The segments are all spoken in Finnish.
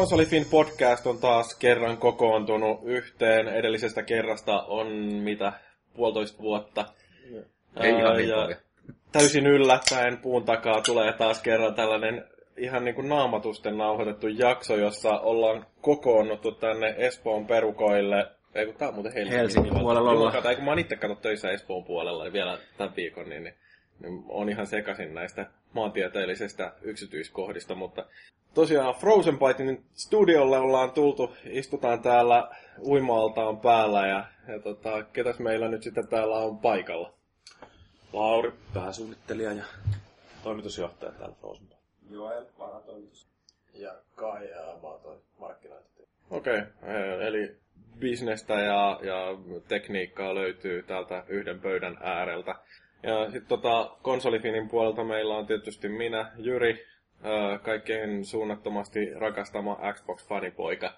Konsolifin podcast on taas kerran kokoontunut yhteen. Edellisestä kerrasta on mitä, puolitoista vuotta. Ei ihan niin ja täysin yllättäen puun takaa tulee taas kerran tällainen ihan niin kuin naamatusten nauhoitettu jakso, jossa ollaan kokoonnuttu tänne Espoon perukoille. Ei kun tää on muuten Helsingin, Helsingin puolella. ollaan. Jumakaan, kun mä oon itse katsonut töissä Espoon puolella niin vielä tämän viikon, niin, niin, niin on ihan sekasin näistä maantieteellisistä yksityiskohdista, mutta tosiaan Frozen Bytein studiolle ollaan tultu, istutaan täällä uimaaltaan päällä ja, ja tota, ketäs meillä nyt sitten täällä on paikalla? Lauri, pääsuunnittelija ja toimitusjohtaja täällä Frozen Byte. Joel, varatoimitus. Ja Kai toi markkinointi. Okei, okay. eli bisnestä ja, ja tekniikkaa löytyy täältä yhden pöydän ääreltä. Ja sitten tota, konsolifinin puolelta meillä on tietysti minä, Jyri, ää, kaikkein suunnattomasti rakastama Xbox-fanipoika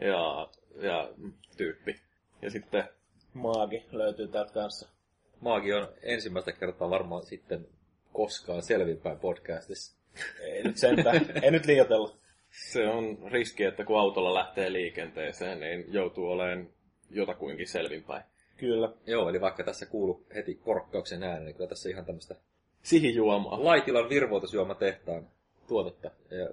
ja, ja tyyppi. Ja sitten Maagi löytyy täältä kanssa. Maagi on ensimmäistä kertaa varmaan sitten koskaan selvinpäin podcastissa. Ei nyt sentään, ei nyt liioitella. se on riski, että kun autolla lähtee liikenteeseen, niin joutuu olemaan jotakuinkin selvinpäin. Kyllä. Joo, eli vaikka tässä kuuluu heti korkkauksen ääni, niin kyllä tässä ihan tämmöistä Sihijuomaa. Laitilan virvoitusjuomatehtaan tuotetta. Ja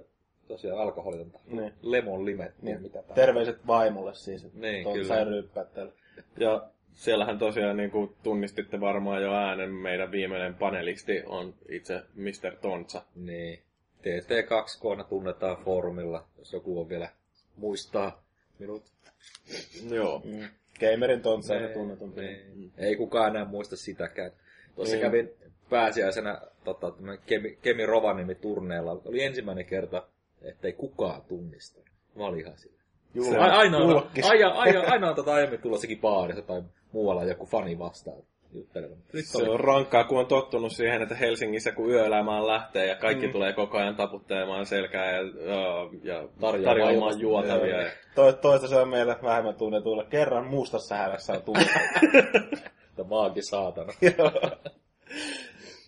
tosiaan alkoholitonta. Niin. Lemon limet. Niin. Mitä Terveiset vaimolle siis. että Niin, kyllä. Sai ryyppää täällä. Ja siellähän tosiaan niin kuin tunnistitte varmaan jo äänen, meidän viimeinen panelisti on itse Mr. Tontsa. Niin. TT2K tunnetaan foorumilla, jos joku on vielä muistaa minut. Joo. Mm. Gamerin tontsa on se tunnetumpi. niin. Ei kukaan enää muista sitäkään. Tuossa Niin. kävin pääsiäisenä tota, Kemi, Kemi Rovaniemi turneella. Oli ensimmäinen kerta, ettei kukaan tunnista. Mä olin ihan sillä. Aina on, julkis. aina, aina, aina on tota aiemmin tullut jossakin baarissa tai muualla joku fani vastaan juttelemaan. Nyt Se on rankkaa, kun on tottunut siihen, että Helsingissä kun yöelämään lähtee ja kaikki mm. tulee koko ajan taputtelemaan selkää ja, ja, ja Tarjoamaan juotavia. Ja, To, toista se on meille vähemmän tunnetuilla. Kerran mustassa hävässä on tullut. Että maagi saatana.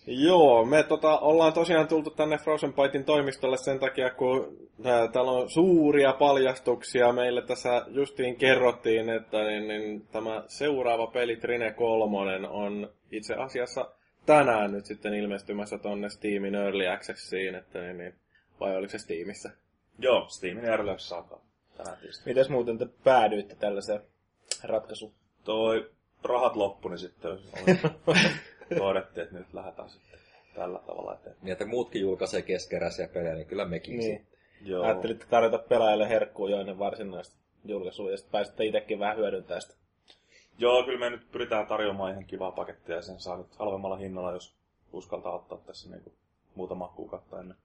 Joo, me tota, ollaan tosiaan tultu tänne Frozen Bytein toimistolle sen takia, kun ää, täällä on suuria paljastuksia. Meille tässä justiin kerrottiin, että niin, niin, tämä seuraava peli Trine 3 on itse asiassa tänään nyt sitten ilmestymässä tonne Steamin Early Accessiin, että niin, niin, vai oliko se Steamissa? Joo, Steamin järjelläksi alkaa tänään tietysti. Mites muuten te päädyitte tällaiseen ratkaisuun? Toi rahat loppu, niin sitten oli, todettiin, että nyt lähdetään sitten tällä tavalla eteen. Niin, että muutkin julkaisee keskeräisiä pelejä, niin kyllä mekin Niin. sitten. Joo. Ajattelitte tarjota pelaajille herkkuu jo ennen varsinaista julkaisua, ja sitten pääsitte itsekin vähän hyödyntämään sitä. Joo, kyllä me nyt pyritään tarjoamaan ihan kivaa pakettia ja sen saa nyt halvemmalla hinnalla, jos uskaltaa ottaa tässä niinku muutama kuukautta ennen,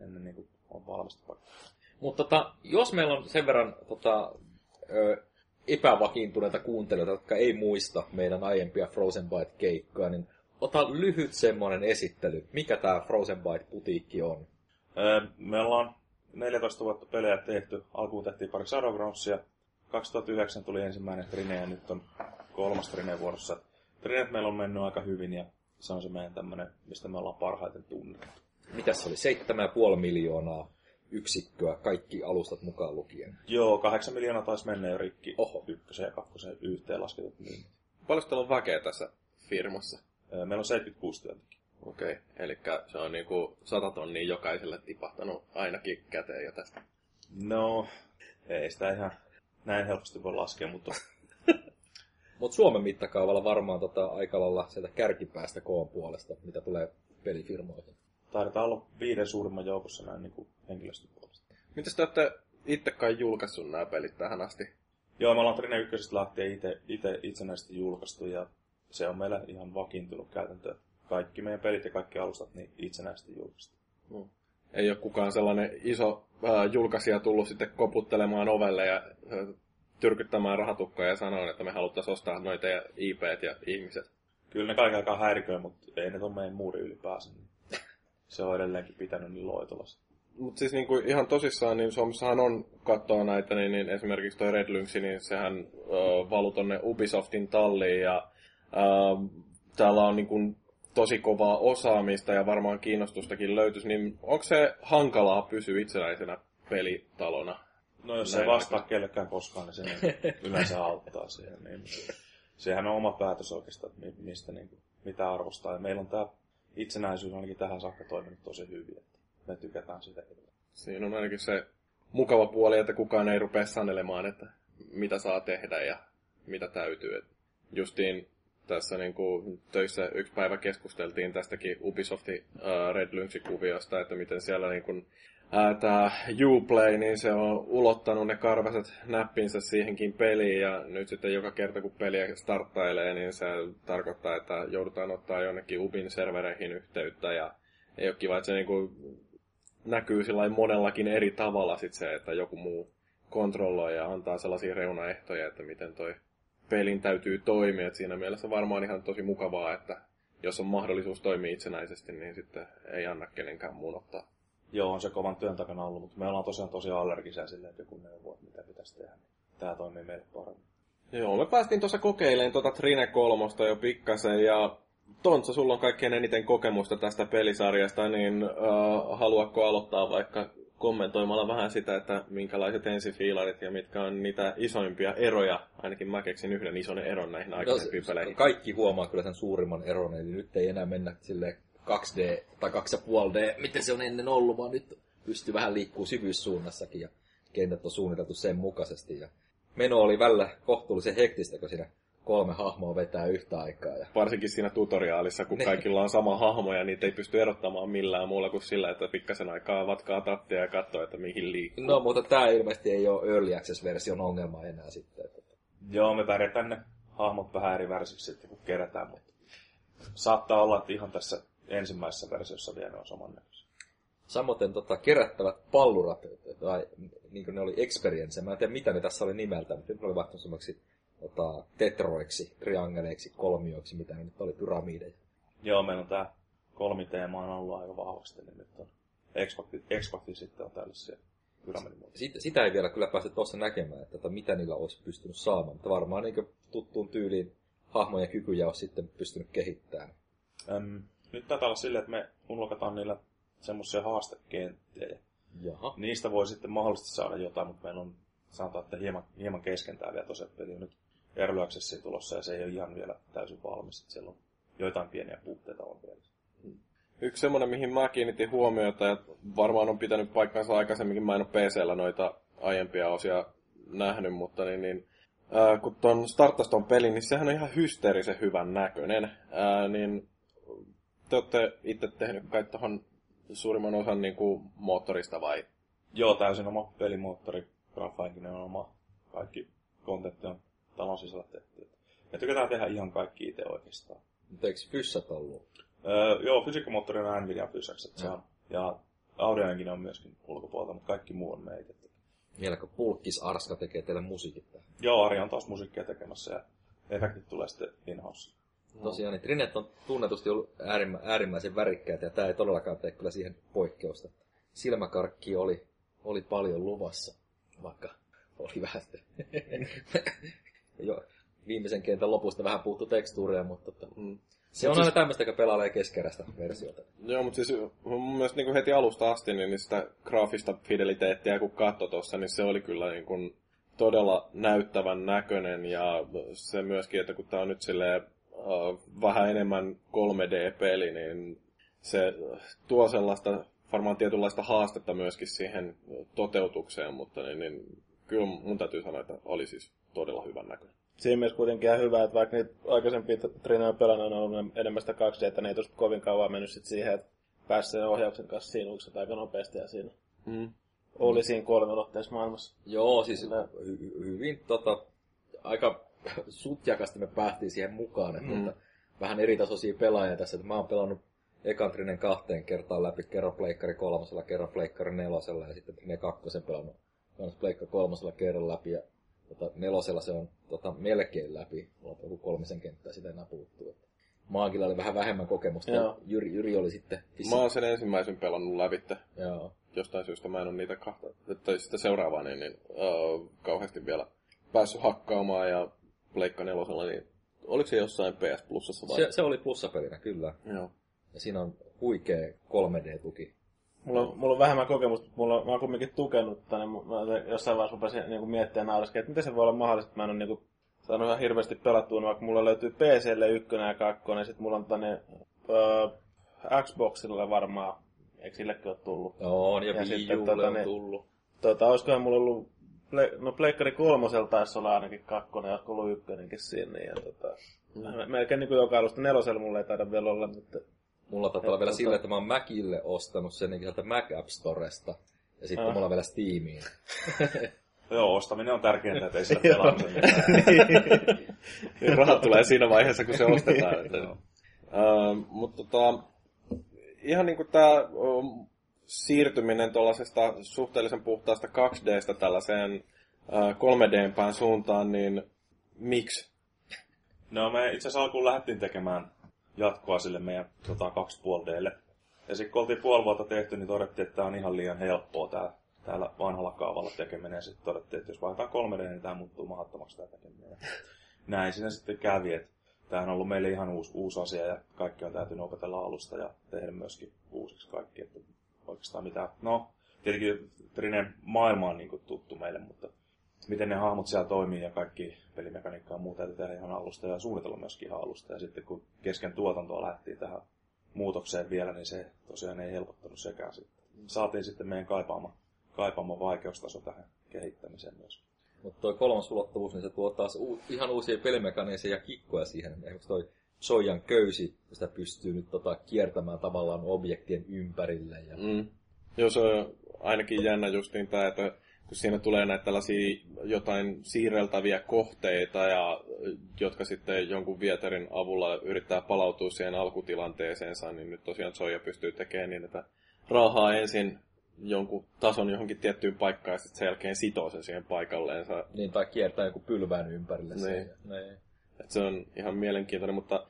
ennen niinku on valmista pakettia. Mutta tota, jos meillä on sen verran tota, ö, epävakiintuneita kuuntelijoita, jotka ei muista meidän aiempia Frozen Byte-keikkoja, niin ota lyhyt semmoinen esittely. Mikä tämä Frozen Byte-putiikki on? Öö, Me ollaan 14 vuotta pelejä tehty. Alkuun tehtiin pari Shadowgroundsia. 2009 tuli ensimmäinen Trine ja nyt on kolmas Trine vuorossa. Trinet meillä on mennyt aika hyvin ja se on se meidän tämmönen, mistä me ollaan parhaiten tunnettu. Mitäs se oli? 7,5 miljoonaa yksikköä, kaikki alustat mukaan lukien. Joo, 8 miljoonaa taisi mennä jo rikki Oho. ykkösen ja kakkosen yhteen lasketut myynnit. Paljon teillä on väkeä tässä firmassa? Meillä on 76 työntekijää. Okei, okay. eli se on niinku 100 tonnia jokaiselle tipahtanut ainakin käteen jo tästä. No, ei sitä ihan näin helposti voi laskea, mutta Mutta Suomen mittakaavalla varmaan tota aika lailla sieltä kärkipäästä koon puolesta, mitä tulee pelifirmoihin. taidetaan olla viiden suurimman joukossa näin niin henkilöstön puolesta. Mitäs te olette itse kai julkaissut nämä pelit tähän asti? Joo, me ollaan Trine 1 lähtien itse, itse itsenäisesti julkaistu ja se on meillä ihan vakiintunut käytäntö. Kaikki meidän pelit ja kaikki alustat niin itsenäisesti julkaistu. Ei ole kukaan sellainen iso ää, julkaisija tullut sitten koputtelemaan ovelle ja ää, tyrkyttämään rahatukkoja ja sanoa, että me haluttaisiin ostaa noita ja IP ja ihmiset. Kyllä ne kaiken aikaa häiriköi, mutta ei ne ton meidän muuri yli pääse. Niin se on edelleenkin pitänyt niin loitolassa. Mutta siis niinku ihan tosissaan, niin Suomessahan on katsoa näitä, niin, niin esimerkiksi toi Red Lynx, niin sehän ö, valuu tonne Ubisoftin talliin ja ö, täällä on niinku tosi kovaa osaamista ja varmaan kiinnostustakin löytyisi, niin onko se hankalaa pysyä itsenäisenä pelitalona? No jos Näin ei vastaa kellekään koskaan, niin se yleensä auttaa siihen. niin yleensä auttaa siihen. Niin. Sehän on oma päätös oikeastaan, mistä niin kuin, mitä arvostaa. Ja meillä on tämä itsenäisyys ainakin tähän saakka toiminut tosi hyvin. Että me tykätään sitä. Siinä on ainakin se mukava puoli, että kukaan ei rupea sanelemaan, että mitä saa tehdä ja mitä täytyy. Et justiin tässä niin kuin töissä yksi päivä keskusteltiin tästäkin Ubisoftin uh, Red Lynch-kuviosta, että miten siellä niin kuin, uh, tämä Uplay, niin se on ulottanut ne karvaset näppinsä siihenkin peliin, ja nyt sitten joka kerta kun peliä starttailee, niin se tarkoittaa, että joudutaan ottaa jonnekin Ubin servereihin yhteyttä, ja ei ole kiva, että se niin kuin näkyy monellakin eri tavalla sit se, että joku muu kontrolloi ja antaa sellaisia reunaehtoja, että miten toi pelin täytyy toimia. Et siinä mielessä varmaan ihan tosi mukavaa, että jos on mahdollisuus toimia itsenäisesti, niin sitten ei anna kenenkään muun ottaa. Joo, on se kovan työn takana ollut, mutta me ollaan tosiaan tosi allergisia silleen, että joku neuvoo, että mitä pitäisi tehdä. Niin tämä toimii meille paremmin. Joo, me päästiin tuossa kokeilemaan tuota Trine kolmosta jo pikkasen ja Tontsa, sulla on kaikkein eniten kokemusta tästä pelisarjasta, niin uh, haluatko aloittaa vaikka kommentoimalla vähän sitä, että minkälaiset ensifiilarit ja mitkä on niitä isoimpia eroja. Ainakin mä keksin yhden ison eron näihin aikaisempiin peleihin. Kaikki huomaa kyllä sen suurimman eron, eli nyt ei enää mennä sille 2D tai 2,5D, miten se on ennen ollut, vaan nyt pystyy vähän liikkuu syvyyssuunnassakin ja kentät on suunniteltu sen mukaisesti. Ja meno oli välillä kohtuullisen hektistä, kun siinä kolme hahmoa vetää yhtä aikaa. Ja... Varsinkin siinä tutoriaalissa, kun Ne. kaikilla on sama hahmo ja niitä ei pysty erottamaan millään muulla kuin sillä, että pikkasen aikaa vatkaa tattia ja katsoo, että mihin liikkuu. No, mutta tämä ilmeisesti ei ole Early Access-version ongelma enää sitten. Joo, me värjätään ne hahmot vähän eri värsiksi sitten, kun kerätään, mutta saattaa olla, että ihan tässä ensimmäisessä versiossa vielä on samannäköisiä. Samoin tota, kerättävät pallurat, tai niin kuin ne oli experience, mä en tiedä mitä ne tässä oli nimeltä, mutta ne oli vaihtunut semmoiksi tota, tetroiksi, triangeleiksi, kolmioiksi, mitä ne nyt oli, pyramideja. Joo, meillä on tää kolmiteema on ollut aika vahvasti, niin nyt on Xbox, sitten on tällaisia. Sitä, sitä ei vielä kyllä päästy tuossa näkemään, että tota, mitä niillä olisi pystynyt saamaan, mutta varmaan niin tuttuun tyyliin hahmoja ja kykyjä olisi sitten pystynyt kehittämään. Öm, nyt taitaa olla silleen, että me unlokataan niillä semmoisia haastekenttiä. Ja Jaha. niistä voi sitten mahdollisesti saada jotain, mutta meillä on sanotaan, että hieman, hieman keskentää vielä tosiaan peli nyt Early Accessiin tulossa ja se ei ole ihan vielä täysin valmis. Että siellä on joitain pieniä puutteita on vielä. Yksi semmoinen, mihin mä kiinnitin huomiota, ja varmaan on pitänyt paikkansa aikaisemminkin, mä en ole PCllä noita aiempia osia nähnyt, mutta niin, niin ää, kun ton starttas ton pelin, niin sehän on ihan hysteerisen hyvän näköinen. Ää, niin te olette itse tehnyt kai tohon suurimman osan niin kuin, moottorista vai? Joo, täysin oma pelimoottori, grafainkin on oma, kaikki kontentti on talon sisällä tehty. Me tykätään tehdä ihan kaikki itse oikeastaan. Mutta eikö fyssat ollut? Öö, joo, fysiikkamoottori on Nvidia Physics, se on. Ja audioenkin on myöskin ulkopuolelta, mutta kaikki muu on meitä. Vieläkö Pulkkis Arska tekee teille musiikit tähän? Joo, Ari on taas musiikkia tekemässä ja efektit tulee sitten in-house. Tosiaan, niin Trinet on tunnetusti ollut äärimmä, äärimmäisen värikkäitä, ja tämä ei todellakaan tee kyllä siihen poikkeusta. Silmäkarkki oli, oli paljon luvassa, vaikka oli vähän. jo, viimeisen kentän lopusta vähän puuttu tekstuuria, mutta tota, Mm. se on aina tämmöistä, joka pelailee keskeräistä versiota. Joo, mutta siis mun mielestä niin kuin heti alusta asti, niin sitä graafista fideliteettiä kun katsoi tuossa, niin se oli kyllä niin kuin todella näyttävän näköinen ja se myöskin, että kun tämä on nyt silleen, uh, vähän enemmän 3D-peli, niin se tuo sellaista varmaan tietynlaista haastetta myöskin siihen toteutukseen, mutta niin, niin kyllä mun täytyy sanoa, että oli siis todella hyvän näköinen. Siinä mielessä kuitenkin ihan hyvä, että vaikka niitä aikaisempia Trinoja pelannut on ollut enemmän sitä 2D, että ne ei tosta kovin kauan mennyt sit siihen, että pääsi sen ohjauksen kanssa siinukset aika nopeasti ja siinä Mm. oli siinä kolmenotteessa maailmassa. Joo, siis hy- hyvin tota, aika sutjakasti me päästiin siihen mukaan, että Mm. mm. vähän eri tasoisia pelaajia tässä. Että mä oon pelannut ekan Trinen kahteen kertaan läpi, kerran Pleikkari kolmosella, kerran Pleikkari nelosella ja sitten Trine kakkosen pelannut kans Pleikka kolmosella kerran läpi ja tota, nelosella se on tota, melkein läpi. Mulla on joku kolmisen kenttää sitä enää puuttuu. Että Maagilla oli vähän vähemmän kokemusta. Joo. Jyri, Jyri oli sitten... Mä oon sen ensimmäisen pelannut lävitte. Joo. jostain syystä mä en ole niitä kahta, tai sitä seuraavaa, niin, niin uh, kauheasti vielä päässyt hakkaamaan ja Pleikka nelosella, niin oliko se jossain PS Plusassa vai? Se, se oli plussapelinä, kyllä. Joo. Ja siinä on huikea 3D-tuki. Mulla on, mulla on vähemmän kokemusta, mutta mulla on, mä oon kumminkin tukenut tänne. Mä jossain vaiheessa rupesin niin miettimään nauraskin, että miten se voi olla mahdollista, että mä en ole niin saanut ihan hirveästi pelattua, vaikka mulla löytyy PClle ykkönen ja kakkonen, ja sitten mulla on tänne öö, Xboxille varmaan, eikö sillekin ole tullut? On, ja, Ja Wii tota on ne- tullut. Tota, olisikohan mulla ollut, Ple- no Pleikkari kolmosella taisi olla ainakin kakkonen, ja olisiko ollut ykkönenkin sinne, ja tota, mm. melkein niin kuin joka alusta nelosella mulla ei taida vielä olla, mutta Mulla taitaa olla vielä sillä, että mä oon Macille ostanut sen niin sieltä Mac App Storesta. Ja sitten Ah. mulla on vielä Steamiin. Joo, ostaminen on tärkeintä, että ei sillä pelaamisen mitään. Niin rahat tulee siinä vaiheessa, kun se ostetaan. Että, uh, mutta tota, ihan niin kuin tämä um, siirtyminen tuollaisesta suhteellisen puhtaasta 2Dstä tällaiseen uh, 3Dmpään suuntaan, niin miksi? No me itse asiassa alkuun lähdettiin tekemään jatkoa sille meidän tota, 2,5Dlle. Ja sitten kun oltiin puoli vuotta tehty, niin todettiin, että tämä on ihan liian helppoa täällä, täällä vanhalla kaavalla tekeminen. Ja sitten todettiin, että jos vaihdetaan 3D, niin tämä muuttuu mahdottomaksi tämä tekeminen. Ja näin siinä sitten kävi, että tämähän on ollut meille ihan uusi, uusi asia ja kaikki on täytynyt opetella alusta ja tehdä myöskin uusiksi kaikki. Että oikeastaan mitä, no tietenkin Trinen maailma on niin kuin tuttu meille, mutta miten ne hahmot siellä toimii ja kaikki pelimekaniikkaa ja muuta tehdä ihan alusta ja suunnitella myöskin ihan alusta. Ja sitten kun kesken tuotantoa lähtiin tähän muutokseen vielä, niin se tosiaan ei helpottanut sekään sitten. Saatiin sitten meidän kaipaama, kaipaama vaikeustaso tähän kehittämiseen myös. Mutta toi kolmas ulottuvuus, niin se tuo taas u- ihan uusia pelimekaneisia kikkoja siihen. Esimerkiksi toi Sojan köysi, sitä pystyy nyt tota, kiertämään tavallaan objektien ympärille. Ja... Mm. Joo, se on ainakin jännä justiin tämä, että kun siinä tulee näitä tällaisia jotain siirreltäviä kohteita, ja, jotka sitten jonkun vieterin avulla yrittää palautua siihen alkutilanteeseensa, niin nyt tosiaan Zoya pystyy tekemään niin, että raahaa ensin jonkun tason johonkin tiettyyn paikkaan ja sitten sen jälkeen sitoo sen siihen paikalleensa. Niin, tai kiertää joku pylvään ympärille. sen. Niin. Niin. Et se on ihan mielenkiintoinen, mutta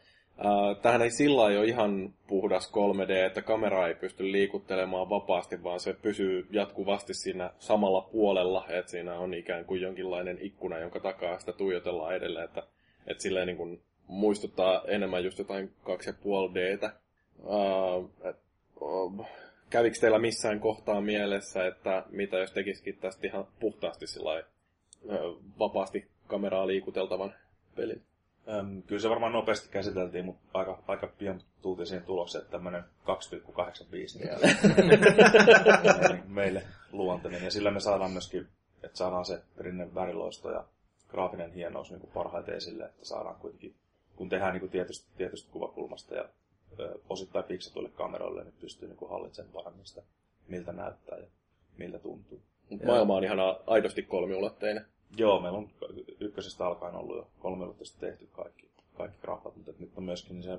tähän ei sillä ole ihan puhdas 3D, että kamera ei pysty liikuttelemaan vapaasti, vaan se pysyy jatkuvasti siinä samalla puolella, että siinä on ikään kuin jonkinlainen ikkuna, jonka takaa sitä tuijotellaan edelleen, että, että silleen niin kuin muistuttaa enemmän just jotain 2,5Dtä. Äh, et, oh, kävikö teillä missään kohtaa mielessä, että mitä jos tekisikin tästä ihan puhtaasti sillä äh, vapaasti kameraa liikuteltavan pelin? Öm, kyllä se varmaan nopeasti käsiteltiin, mutta aika, aika pian tultiin siihen tulokseen, että tämmöinen 2,85 niin meille, meille luontainen. Ja sillä me saadaan myöskin, että saadaan se rinne väriloisto ja graafinen hienous niin kuin parhaiten esille, että saadaan kuitenkin, kun tehdään niin kuin tietystä, tietystä kuvakulmasta ja ö, osittain fiksetuille kameroille, niin pystyy niin kuin hallitsemaan paremmin sitä, miltä näyttää ja miltä tuntuu. Mut Maailma on ihan aidosti kolmiulotteinen. Joo, meillä on ykkösestä alkaen ollut jo kolmiulotteisesti tehty kaikki, kaikki graffat, mutta nyt on myöskin niin se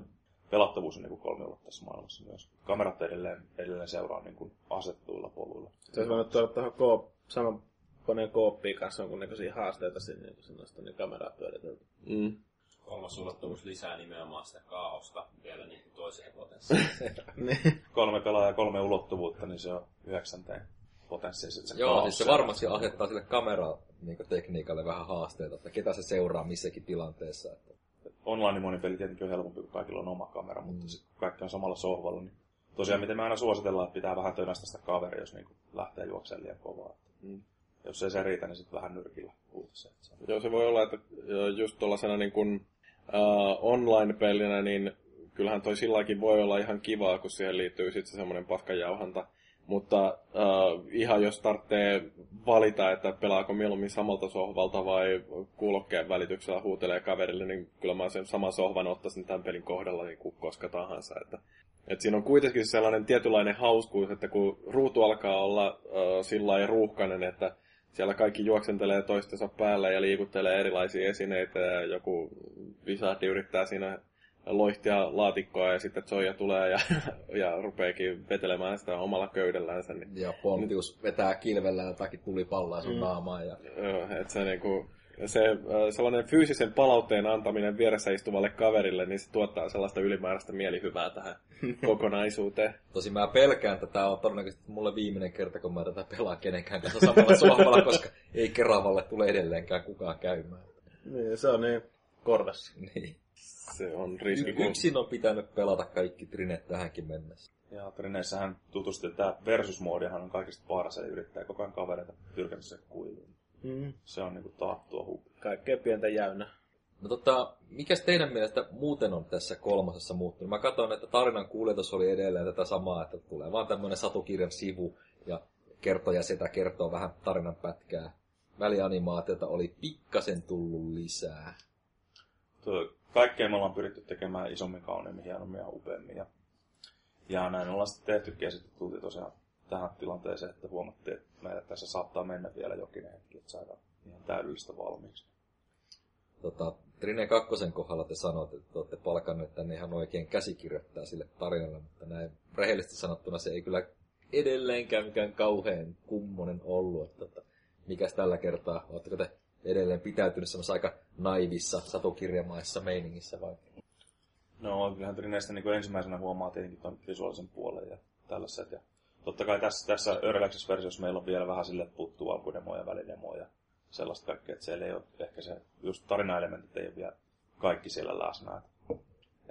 pelattavuus on niin kolmiulotteisessa maailmassa myös. Kamerat edelleen, edelleen seuraa niin kuin asettuilla poluilla. se olisi voinut tuoda tuohon koop, saman koneen kooppiin kanssa jonkunnäköisiä haasteita sinne, niin kun sinne niin kameraa pyöritelty. Mm. Kolmas ulottuvuus lisää nimenomaan sitä kaaosta vielä niin kuin toiseen potenssiin. Kolme pelaajaa ja kolme ulottuvuutta, niin se on yhdeksänteen potenssiin. Se Joo, kaos siis se varmasti asettaa sille kameratekniikalle vähän haasteita, että ketä se seuraa missäkin tilanteessa. Että... online monipeli tietenkin on helpompi, kun kaikilla on oma kamera, mutta sitten kaikki on samalla sohvalla, niin tosiaan miten me aina suositellaan, että pitää vähän tönästä sitä kaveria, jos niin lähtee juoksemaan liian kovaa. Mm. Jos ei se riitä, niin sitten vähän nyrkillä uutisia. Joo, se voi olla, että just tuollaisena niin kuin, uh, online-pelinä, niin kyllähän toi silläkin voi olla ihan kivaa, kun siihen liittyy sitten se semmoinen paskajauhanta. Mutta uh, ihan jos tarvitsee valita, että pelaako mieluummin samalta sohvalta vai kuulokkeen välityksellä huutelee kaverille, niin kyllä mä sen saman sohvan ottaisin tämän pelin kohdalla niin kuin koska tahansa. Että, et siinä on kuitenkin sellainen tietynlainen hauskuus, että kun ruutu alkaa olla uh, sillä ruuhkainen, että siellä kaikki juoksentelee toistensa päällä ja liikuttelee erilaisia esineitä ja joku visahdi yrittää siinä loihtia laatikkoa ja sitten Zoya tulee ja, ja rupeekin vetelemään sitä omalla köydelläänsä. Niin, Ja Pontius vetää kilvellä jotakin tulipallaa sun mm. naamaan. Ja... joo, et se, niinku, se sellainen fyysisen palautteen antaminen vieressä istuvalle kaverille, niin se tuottaa sellaista ylimääräistä mielihyvää tähän kokonaisuuteen. Tosi mä pelkään, että tää on todennäköisesti mulle viimeinen kerta, kun mä tätä pelaa kenenkään kanssa samalla sohvalla, koska ei Keravalle tule edelleenkään kukaan käymään. niin, se on niin korvessa. Niin. Se on riski. Y- yksin on pitänyt pelata kaikki trinet tähänkin mennessä. Ja Trineissähän tutusti, että tämä versus-moodihan on kaikista paras, eli yrittää koko ajan kavereita tyrkätä se kuiluun. Mm. Se on niinku taattua huppi. Kaikkea pientä jäynä. No tota, mikäs teidän mielestä muuten on tässä kolmosessa muuttunut? Mä katson, että tarinan kuljetus oli edelleen tätä samaa, että tulee vaan tämmönen satukirjan sivu ja kertoja sitä kertoo vähän tarinan pätkää. Välianimaatiota oli pikkasen tullut lisää. Tuo, kaikkea me ollaan pyritty tekemään isommin, kauneimmin, hienommin ja upeammin. Ja, ja näin ollaan sitten tehtykin ja sitten tultiin tosiaan tähän tilanteeseen, että huomattiin, että meillä tässä saattaa mennä vielä jokin hetki, että saadaan ihan täydellistä valmiiksi. Tota, Trine kakkosen kohdalla te sanotte, että te olette palkanneet tänne ihan oikein käsikirjoittaa sille tarinalle, mutta näin rehellisesti sanottuna se ei kyllä edelleenkään mikään kauhean kummonen ollut. Että, tota, mikäs tällä kertaa, oletteko te edelleen pitäytynyt semmoisessa aika naivissa satukirjamaissa meiningissä vai? No, kyllähän Trineistä niin ensimmäisenä huomaa tietenkin tuon visuaalisen puolen ja tällaiset. Ja totta kai tässä, tässä versiossa meillä on vielä vähän sille, puuttuu alkudemoja ja välidemoja ja sellaista kaikkea, että siellä ei ole ehkä se, just tarinaelementit ei ole vielä kaikki siellä läsnä. Et,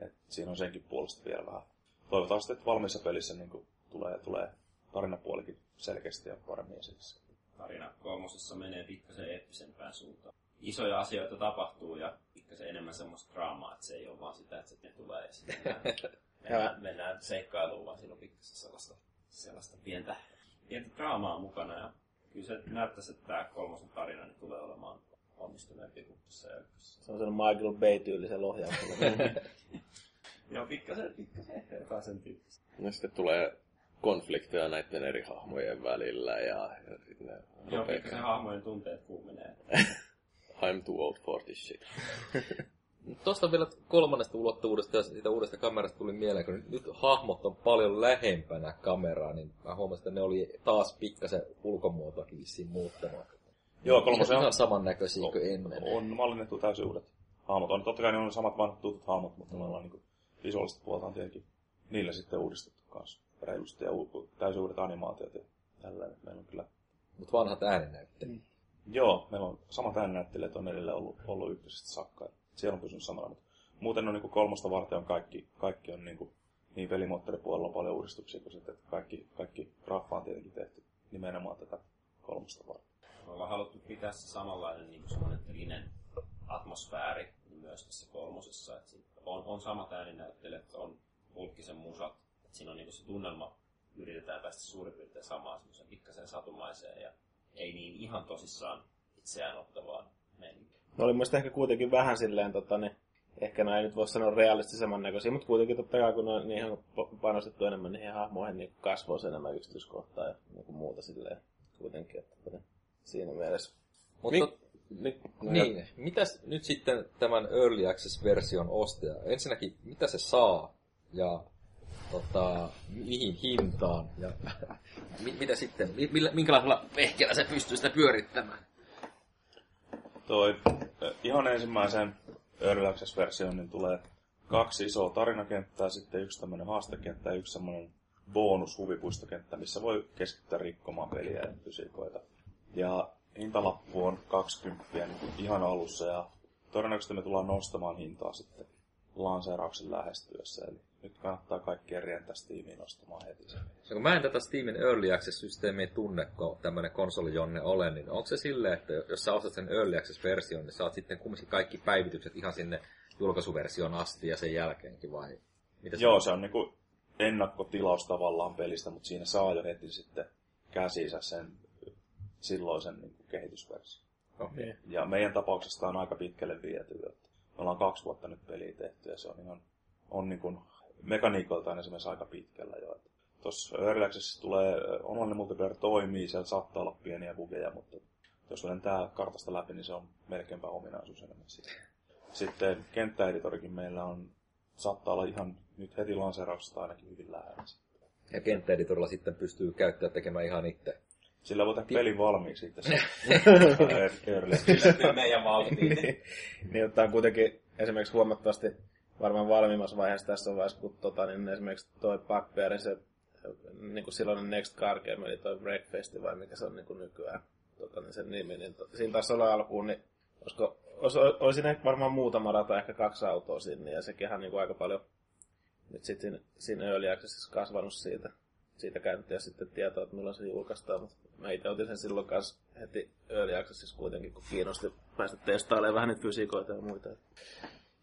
et siinä on senkin puolesta vielä vähän. Toivottavasti, että valmiissa pelissä niin tulee, tulee tarinapuolikin selkeästi ja paremmin esille. Tarina kolmosessa menee pikkasen eeppisempään suuntaan. Isoja asioita tapahtuu ja pikkasen enemmän semmoista draamaa, että se ei ole vaan sitä, että se tulee ja sitten mennään, mennään, mennään seikkailuun, vaan siinä on pikkasen sellaista, sellaista pientä, pientä draamaa mukana. Ja kyllä se näyttäisi, että tämä kolmosen tarina niin tulee olemaan onnistuneempi kuin tässä ykkössä. Se on sellainen Michael Bay-tyylisen ohjauksella. Joo, pikkasen, pikkasen ehkä jokaisen tyyppistä. Ja sitten tulee konflikteja näiden eri hahmojen välillä ja, ja sitten ne Joo, rupeaa- pikkasen hahmojen tunteet kuumenee. I'm too old for this shit. Tuosta vielä kolmannesta ulottuvuudesta ja siitä uudesta kamerasta tuli mieleen, kun nyt hahmot on paljon lähempänä kameraa, niin mä huomasin, että ne oli taas pikkasen ulkomuotoakin vissiin muuttanut. Joo, kolmosen on, Ihan samannäköisiä kuin ennen. on mallinnettu täysin uudet hahmot. On, totta kai ne on samat vanhat tutut hahmot, mutta me ollaan niin visuaalista puolta on tietenkin niillä sitten uudistettu kanssa reilusti ja u- täysin uudet animaatiot ja tällainen. Meillä on kyllä Mutta vanhat ääninäyttelijät. Joo, meillä on samat ääninäyttelijät on edelleen ollut, ollut ykkösestä saakka. Siellä on pysynyt samalla. Mutta muuten on niin kuin kolmosta varten on kaikki, kaikki on niin, kuin, niin pelimoottoripuolella on paljon uudistuksia kuin sitten, että kaikki, kaikki graffa on tietenkin tehty nimenomaan tätä kolmosta varten. Me ollaan haluttu pitää se samanlainen niin kuin trinen atmosfääri myös tässä kolmosessa. Että on, on samat ääninäyttelijät, on pulkkisen musat. Että siinä on niin se tunnelma, yritetään päästä suurin piirtein samaan semmoisen pikkasen satumaiseen ja ei niin ihan tosissaan itseään ottavaan meininkiin. Ne oli mielestäni ehkä kuitenkin vähän silleen, tota, niin, ehkä näin nyt voisi sanoa realistisesti samannäköisiä, mutta kuitenkin totta kai kun on niihin pa- panostettu enemmän niihin hahmoihin, niin kasvoisi enemmän yksityiskohtaa ja niin kuin muuta silleen kuitenkin. Että, tota, niin, siinä mielessä. Mutta Niin, niin, mitäs nyt sitten tämän Early Access-version ostaja? Ensinnäkin, mitä se saa ja tota, mihin hintaan ja mi- mitä sitten, mi- millä, minkälaisella vehkeellä se pystyy sitä pyörittämään? Toi eh, ihan ensimmäisen Early Access-versioon niin tulee kaksi isoa tarinakenttää, sitten yksi tämmöinen haastekenttä ja yksi semmoinen bonus huvipuistokenttä, missä voi keskittyä rikkomaan peliä ja fysikoita. Ja hintalappu on 20 niin kuin ihan alussa ja todennäköisesti me tullaan nostamaan hintaa sitten lanseerauksen lähestyessä. Eli nyt kannattaa kaikkien rientää Steamiin nostamaan heti sen. Ja kun mä en tätä Steamin Early Access-systeemiä tunne, kun tämmönen konsolijonne olen, niin onko se silleen, että jos sä ostat sen Early Access-version, niin saat sitten kumminkin kaikki päivitykset ihan sinne julkaisuversioon asti ja sen jälkeenkin vai? Mitä Joo, se on niinku ennakkotilaus tavallaan pelistä, mutta siinä saa jo heti sitten käsinsä sen silloisen niinku kehitysversio. Okay. Ja meidän tapauksesta on aika pitkälle viety. Että me ollaan kaksi vuotta nyt peliä tehty ja se on ihan on niin mekaniikoiltaan esimerkiksi aika pitkällä jo. Tuossa Early tulee, online multiplayer toimii, siellä saattaa olla pieniä bugeja, mutta jos lentää kartasta läpi, niin se on melkeinpä ominaisuus enemmän siitä. Sitten kenttäeditorikin meillä on, saattaa olla ihan nyt heti lanseerauksesta ainakin hyvin lähellä. Ja kenttäeditorilla sitten pystyy käyttäjät tekemään ihan itse. Sillä voi tehdä pelin valmiiksi sitten se Early Kyllä meidän vauhtiin. niin ottaa kuitenkin esimerkiksi huomattavasti varmaan valmiimmassa vaiheessa tässä vaiheessa, kun tota, niin esimerkiksi toi Bugbearin se niin kuin silloinen Next Car Game, eli toi Breakfast vai mikä se on niin kuin nykyään tota, niin sen nimi, niin to, siinä taisi olla alkuun, niin Olisiko, olis, olisi ne varmaan muutama rata, ehkä kaksi autoa sinne, ja sekin on niin aika paljon nyt sitten siinä, siinä Early kasvanut siitä, siitä käynyt ja sitten tietoa, että milloin se julkaistaan, mutta mä itse otin sen silloin kanssa heti Early Accessissa kuitenkin, kun kiinnosti päästä testailemaan vähän niitä fysiikoita ja muita.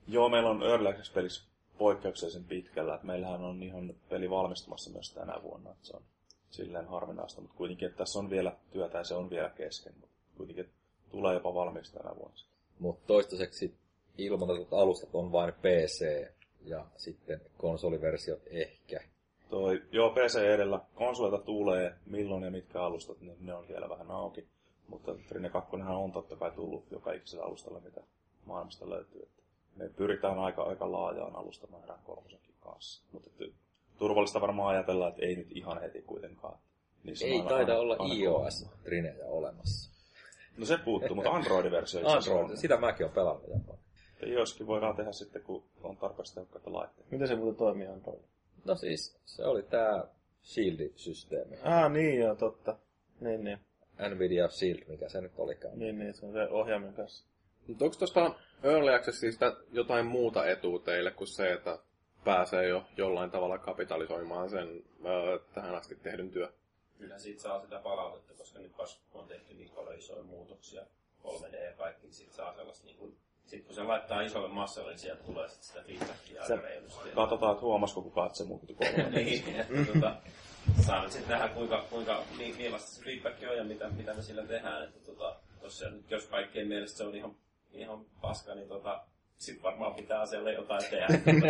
Joo, meillä on Early Access-pelissä poikkeuksellisen pitkällä, että meillähän on ihan peli valmistumassa myös tänä vuonna, että se on silleen harvinaista, mutta kuitenkin, että tässä on vielä työtä ja se on vielä kesken, mutta kuitenkin tulee jopa valmiiksi tänä vuonna. Mutta toistaiseksi ilmoitetut alustat on vain PC ja sitten konsoliversiot ehkä. Toi, joo, PC edellä. Konsoleita tulee, milloin ja mitkä alustat, niin ne on vielä vähän auki. Mutta Trine 2 on totta kai tullut joka ikisellä alustalla, mitä maailmasta löytyy. Me pyritään aika, aika laajaan alustamäärään kolmosenkin kanssa. Mutta turvallista varmaan ajatella, että ei nyt ihan heti kuitenkaan. Niissä ei taida aina, olla aina iOS Trinejä olemassa. No se puuttuu, mutta Android-versio Android, sitä mäkin olen pelannut jopa. Ja joskin voidaan tehdä sitten, kun on tarpeeksi tehokkaita laitteita. Miten se muuten toimii Android? No siis, se oli tää Shield-systeemi. Ah, niin joo, totta. Niin, niin. Nvidia Shield, mikä se nyt olikaan. Niin, niin, se on se ohjaimen kanssa. Mutta onko tuosta Early Accessista jotain muuta etua teille kuin se, että pääsee jo jollain tavalla kapitalisoimaan sen ö, tähän asti tehdyn työ? Kyllä siitä saa sitä palautetta, koska nyt on tehty niin paljon isoja muutoksia, 3D ja kaikki, niin siitä saa sellaista niin kuin sitten kun se laittaa isolle massalle, niin sieltä tulee sit sitä feedbackia aika reilusti. Katsotaan, että huomasiko kukaan, että se muuttui kolme. niin, että tuota, saa nyt sitten nähdä, kuinka, kuinka millaista se feedback on ja mitä, mitä me sillä tehdään. Että tota, tossa, nyt, jos kaikkien mielestä se on ihan, ihan paska, niin tota, sitten varmaan pitää asialle jotain tehdä.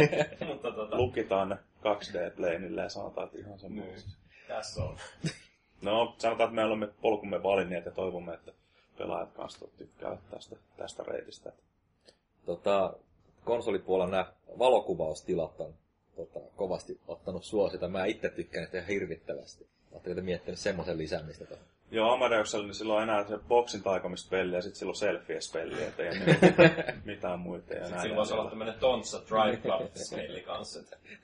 Mutta, tota... Lukitaan ne 2D-planille ja sanotaan, että ihan se niin. Tässä on. no, sanotaan, että me olemme polkumme valinneet ja toivomme, että pelaajat kanssa tykkäävät tästä, tästä reitistä tota, konsolipuolella nämä valokuvaustilat on tota, kovasti ottanut suosita. Mä itse tykkään että ihan hirvittävästi. Oletteko miettinyt semmoisen lisäämistä tuohon? Joo, Amadeuksella niin silloin enää se boksin taikomispeli ja sitten silloin selfie-speli, että ei mitään muita. Ja näin silloin voisi olla tämmöinen Tontsa Drive Club-speli kanssa.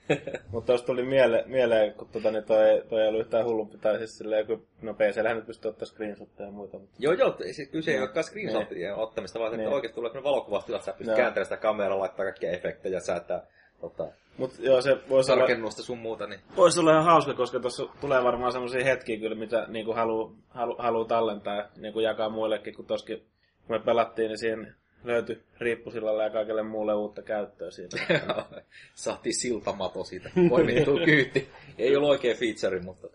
Mutta tuosta tuli miele, mieleen, kun tota, niin toi, toi ei ollut yhtään hullumpi, tai siis silleen, kun no PC-lähän nyt pystyy ottaa screenshotteja ja muita. Mutta... Joo, joo, siis kyse ei olekaan screenshotien niin. ottamista, vaan niin. että oikeasti tulee valokuvastilat, sä pystyt kääntämään sitä kameraa, laittaa kaikkia efektejä, säätää tota, Mut joo, se voisi Tarkennusta sun muuta, niin... Voisi olla ihan hauska, koska tuossa tulee varmaan semmoisia hetkiä kyllä, mitä niinku halu, halu, halu tallentaa niinku jakaa muillekin, kun toskin kun me pelattiin, niin siinä löytyi riippusillalla ja kaikille muulle uutta käyttöä siitä. saatiin siltamato siitä, poimittua kyyti. Ei ollut oikein feature, mutta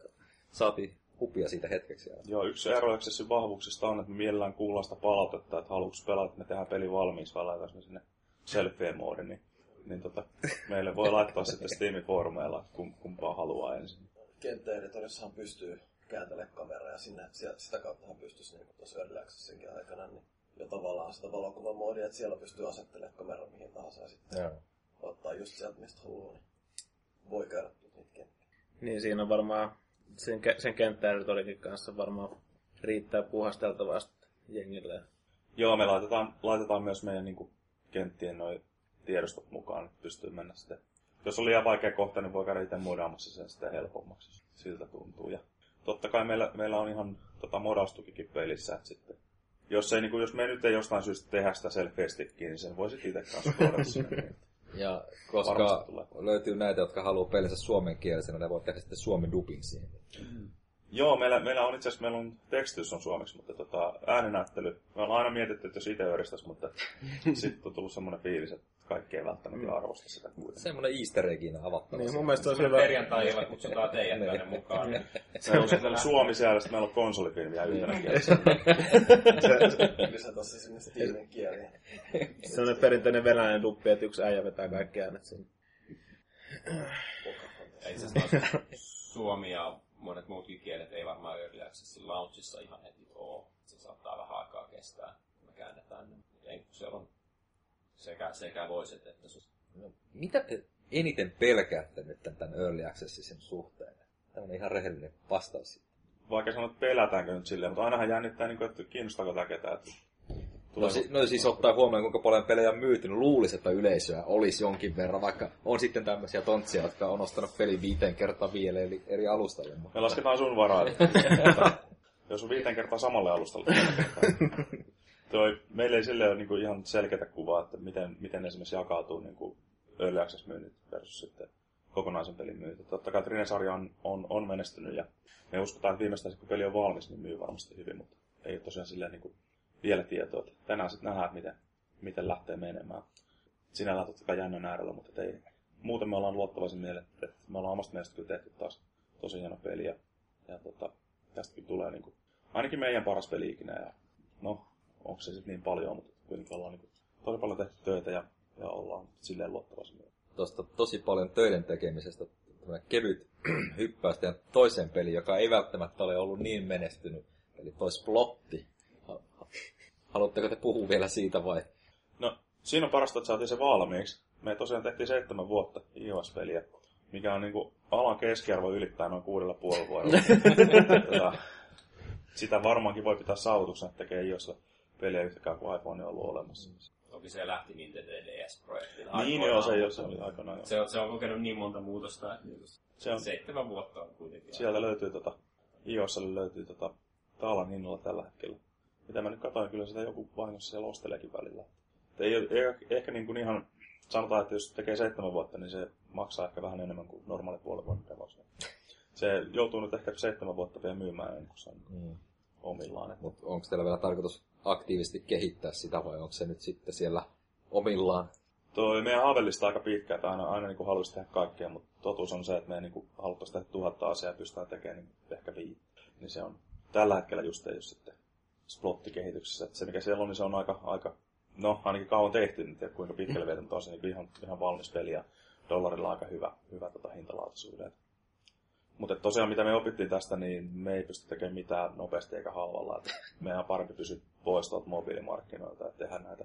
saatiin hupia siitä hetkeksi. Joo, yksi ero vahvuuksista on, että me mielellään kuullaan sitä palautetta, että haluatko pelata, että me tehdään peli valmiiksi, vai laitaisiin sinne selfie-moodi, niin niin tota, meille voi laittaa sitten Steamin foorumeilla, kum, kumpaa haluaa ensin. Kenttäeditorissahan pystyy kääntelemään kameraa ja sinne, sitä kauttahan pystyisi niin tuossa Early Accessinkin aikana niin jo tavallaan sitä valokuvamoodia, että siellä pystyy asettelemaan kameran mihin tahansa ja sitten Joo. ottaa just sieltä mistä haluaa, niin voi käydä niitä kenttiä. Niin siinä on varmaan sen, sen kenttäeditorikin kanssa varmaan riittää puhasteltavaa jengille. Joo, me laitetaan, laitetaan myös meidän niin kuin, kenttien noin tiedostot mukaan, että pystyy mennä sitten. Jos on liian vaikea kohta, niin voi käydä itse modaamassa sen sitä helpommaksi. Siltä tuntuu. Ja totta kai meillä, meillä on ihan tota modaustukikin pelissä, että sitten jos, ei, niin kuin, jos me nyt ei jostain syystä tehdä sitä selfie niin sen voisi itse kanssa Ja koska löytyy näitä, jotka haluaa pelinsä suomenkielisenä, ne voi tehdä sitten suomen dubin siihen. Mm. Joo, meillä, meillä on itse asiassa, meillä on tekstitys on suomeksi, mutta tota, ääninäyttely, me ollaan aina mietitty, että jos itse yristäisi, mutta sitten on tullut semmoinen fiilis, että kaikki ei välttämättä mm. arvosta sitä kuitenkin. Semmoinen easter egginä avattava. Niin, mun mielestä on hyvä. Perjantai-ilta kutsutaan teidät tänne niin. mukaan. Niin. Se on sitten suomi siellä, sitten meillä on konsolifilmiä yhtenä niin. kielessä. Lisätä se sinne Steamin kieliin. Semmoinen perinteinen venäläinen duppi, että yksi äijä vetää kaikki äänet sinne. Itse asiassa suomi ja monet muutkin kielet ei varmaan Early Accessin launchissa ihan heti ole. Se saattaa vähän aikaa kestää, kun me käännetään ne. Ei, siellä on sekä, sekä voiset että sus. No, mitä te eniten pelkäätte nyt tämän Early Accessin suhteen? Tämä on ihan rehellinen vastaus. Vaikka sanoa, että pelätäänkö nyt silleen, mutta ainahan jännittää, niin että kiinnostaako tämä ketään. Että No, si- no siis ottaa huomioon, kuinka paljon pelejä on myyty, niin luulisi, että yleisöä olisi jonkin verran, vaikka on sitten tämmöisiä tontsia, jotka on ostanut peli viiteen kertaa vielä eli eri alustalle. Mutta... Me lasketaan sun varaa. Jos on viiteen kertaa samalle alustalle. toi, meillä ei sille ole niin kuin ihan selkeää kuvaa, että miten, miten esimerkiksi jakautuu niin kuin early access myynnit versus sitten kokonaisen pelin myynti. Totta kai Trine-sarja on, on, on, menestynyt ja me uskotaan, että viimeistään kun peli on valmis, niin myy varmasti hyvin, mutta ei ole tosiaan silleen niin kuin vielä tietoa. Tänään sitten nähdään, miten, miten lähtee menemään. Sinällään totta kai jännän äärellä, mutta ei, muuten me ollaan luottavaisin mieleen, että me ollaan omasta mielestä kyllä tehty taas tosi hieno peli ja, ja tota, tästäkin tulee niin kuin, ainakin meidän paras peli ikinä ja no, onko se sitten niin paljon, mutta kuitenkin ollaan niin kuin, tosi paljon tehty töitä ja, ja ollaan silleen luottavaisin mieleen. Tuosta tosi paljon töiden tekemisestä kevyt hyppäys toiseen peliin, joka ei välttämättä ole ollut niin menestynyt, eli toi Splotti. Haluatteko te puhua vielä siitä vai? No, siinä on parasta, että saatiin se valmiiksi. Me tosiaan tehtiin seitsemän vuotta iOS-peliä, mikä on niinku alan keskiarvo ylittää noin kuudella puolella vuodella. tota, sitä varmaankin voi pitää saavutuksena, että tekee iOS peliä yhtäkään kuin iPhone on ollut olemassa. Toki se lähti Nintendo DS-projektin Niin joo, se, jo, se oli aikanaan jo. Se, on, se on kokenut niin monta muutosta, että niinku se on, seitsemän vuotta on kuitenkin. Sieltä löytyy tota, iOSlle löytyy tota, taalan hinnalla tällä hetkellä. Mitä mä nyt katsoin, kyllä sitä joku vahingossa siellä osteleekin välillä. Et ei, ei, ehkä niin kuin ihan, sanotaan, että jos tekee seitsemän vuotta, niin se maksaa ehkä vähän enemmän kuin normaali puolen vuoden demos. Se joutuu nyt ehkä seitsemän vuotta vielä myymään ennen kuin se on mm. omillaan. Mutta onko teillä vielä tarkoitus aktiivisesti kehittää sitä vai onko se nyt sitten siellä omillaan? Toi meidän haavellista aika pitkä, että aina, aina niin haluaisi tehdä kaikkea, mutta totuus on se, että me niin haluttaisiin tehdä tuhatta asiaa ja pystytään tekemään niin ehkä viisi. Niin se on tällä hetkellä just ei ole sitten splotikehityksessä. Että se mikä siellä on, niin se on aika, aika no ainakin kauan tehty, en tiedä kuinka pitkälle vielä, mutta on se niin ihan, ihan valmis peli ja dollarilla aika hyvä, hyvä tota hintalaatuisuuden. Mutta tosiaan mitä me opittiin tästä, niin me ei pysty tekemään mitään nopeasti eikä halvalla. Että meidän on parempi pysyä pois tuolta mobiilimarkkinoilta ja tehdä näitä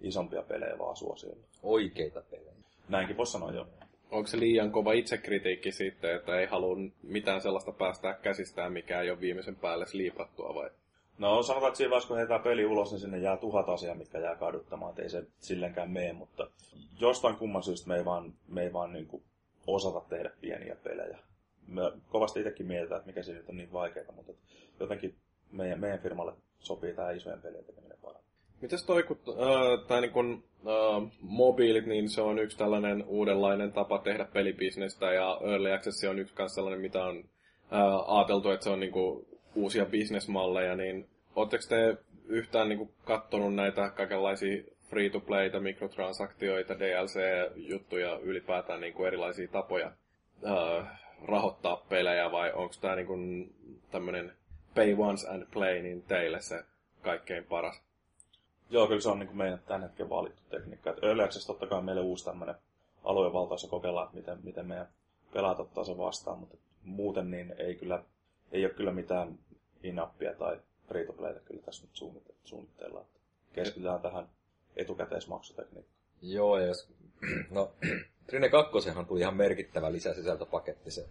isompia pelejä vaan suosiolla. Oikeita pelejä. Näinkin voisi sanoa jo. Onko se liian kova itsekritiikki sitten, että ei halua mitään sellaista päästää käsistään, mikä ei ole viimeisen päälle sliipattua vai? No sanotaan, että siinä vaiheessa kun heitetään peli ulos, niin sinne jää tuhat asiaa, mikä jää kaduttamaan, ei se sillenkään mene, mutta jostain kumman syystä me ei vaan, me ei vaan niin osata tehdä pieniä pelejä. Me kovasti itsekin mietitään, että mikä se nyt on niin vaikeaa, mutta jotenkin meidän, meidän firmalle sopii tämä isojen pelien tekeminen paremmin. Mites toi, kun, äh, tai niin kun, äh, mobiilit, niin se on yksi tällainen uudenlainen tapa tehdä pelibisnestä, ja Early Access on yksi kanssa sellainen, mitä on äh, ajateltu, että se on niin uusia bisnesmalleja, niin oletteko te yhtään niin kattonut näitä kaikenlaisia free-to-playta, mikrotransaktioita, DLC-juttuja, ylipäätään niin kuin erilaisia tapoja äh, rahoittaa pelejä, vai onko tämä niin tämmöinen pay once and play, niin teille se kaikkein paras? Joo, kyllä se on niin kuin meidän tämän hetken valittu tekniikka. Access totta kai meille uusi tämmöinen aluevaltaus kokeilla, että miten, miten meidän pelaat ottaa sen vastaan, mutta muuten niin ei kyllä ei ole kyllä mitään inappia tai free kyllä tässä nyt suunnitteilla. Keskitytään tähän etukäteismaksutekniikkaan. Joo, ja jos, no, Trine 2 tuli ihan merkittävä lisäsisältöpaketti, se,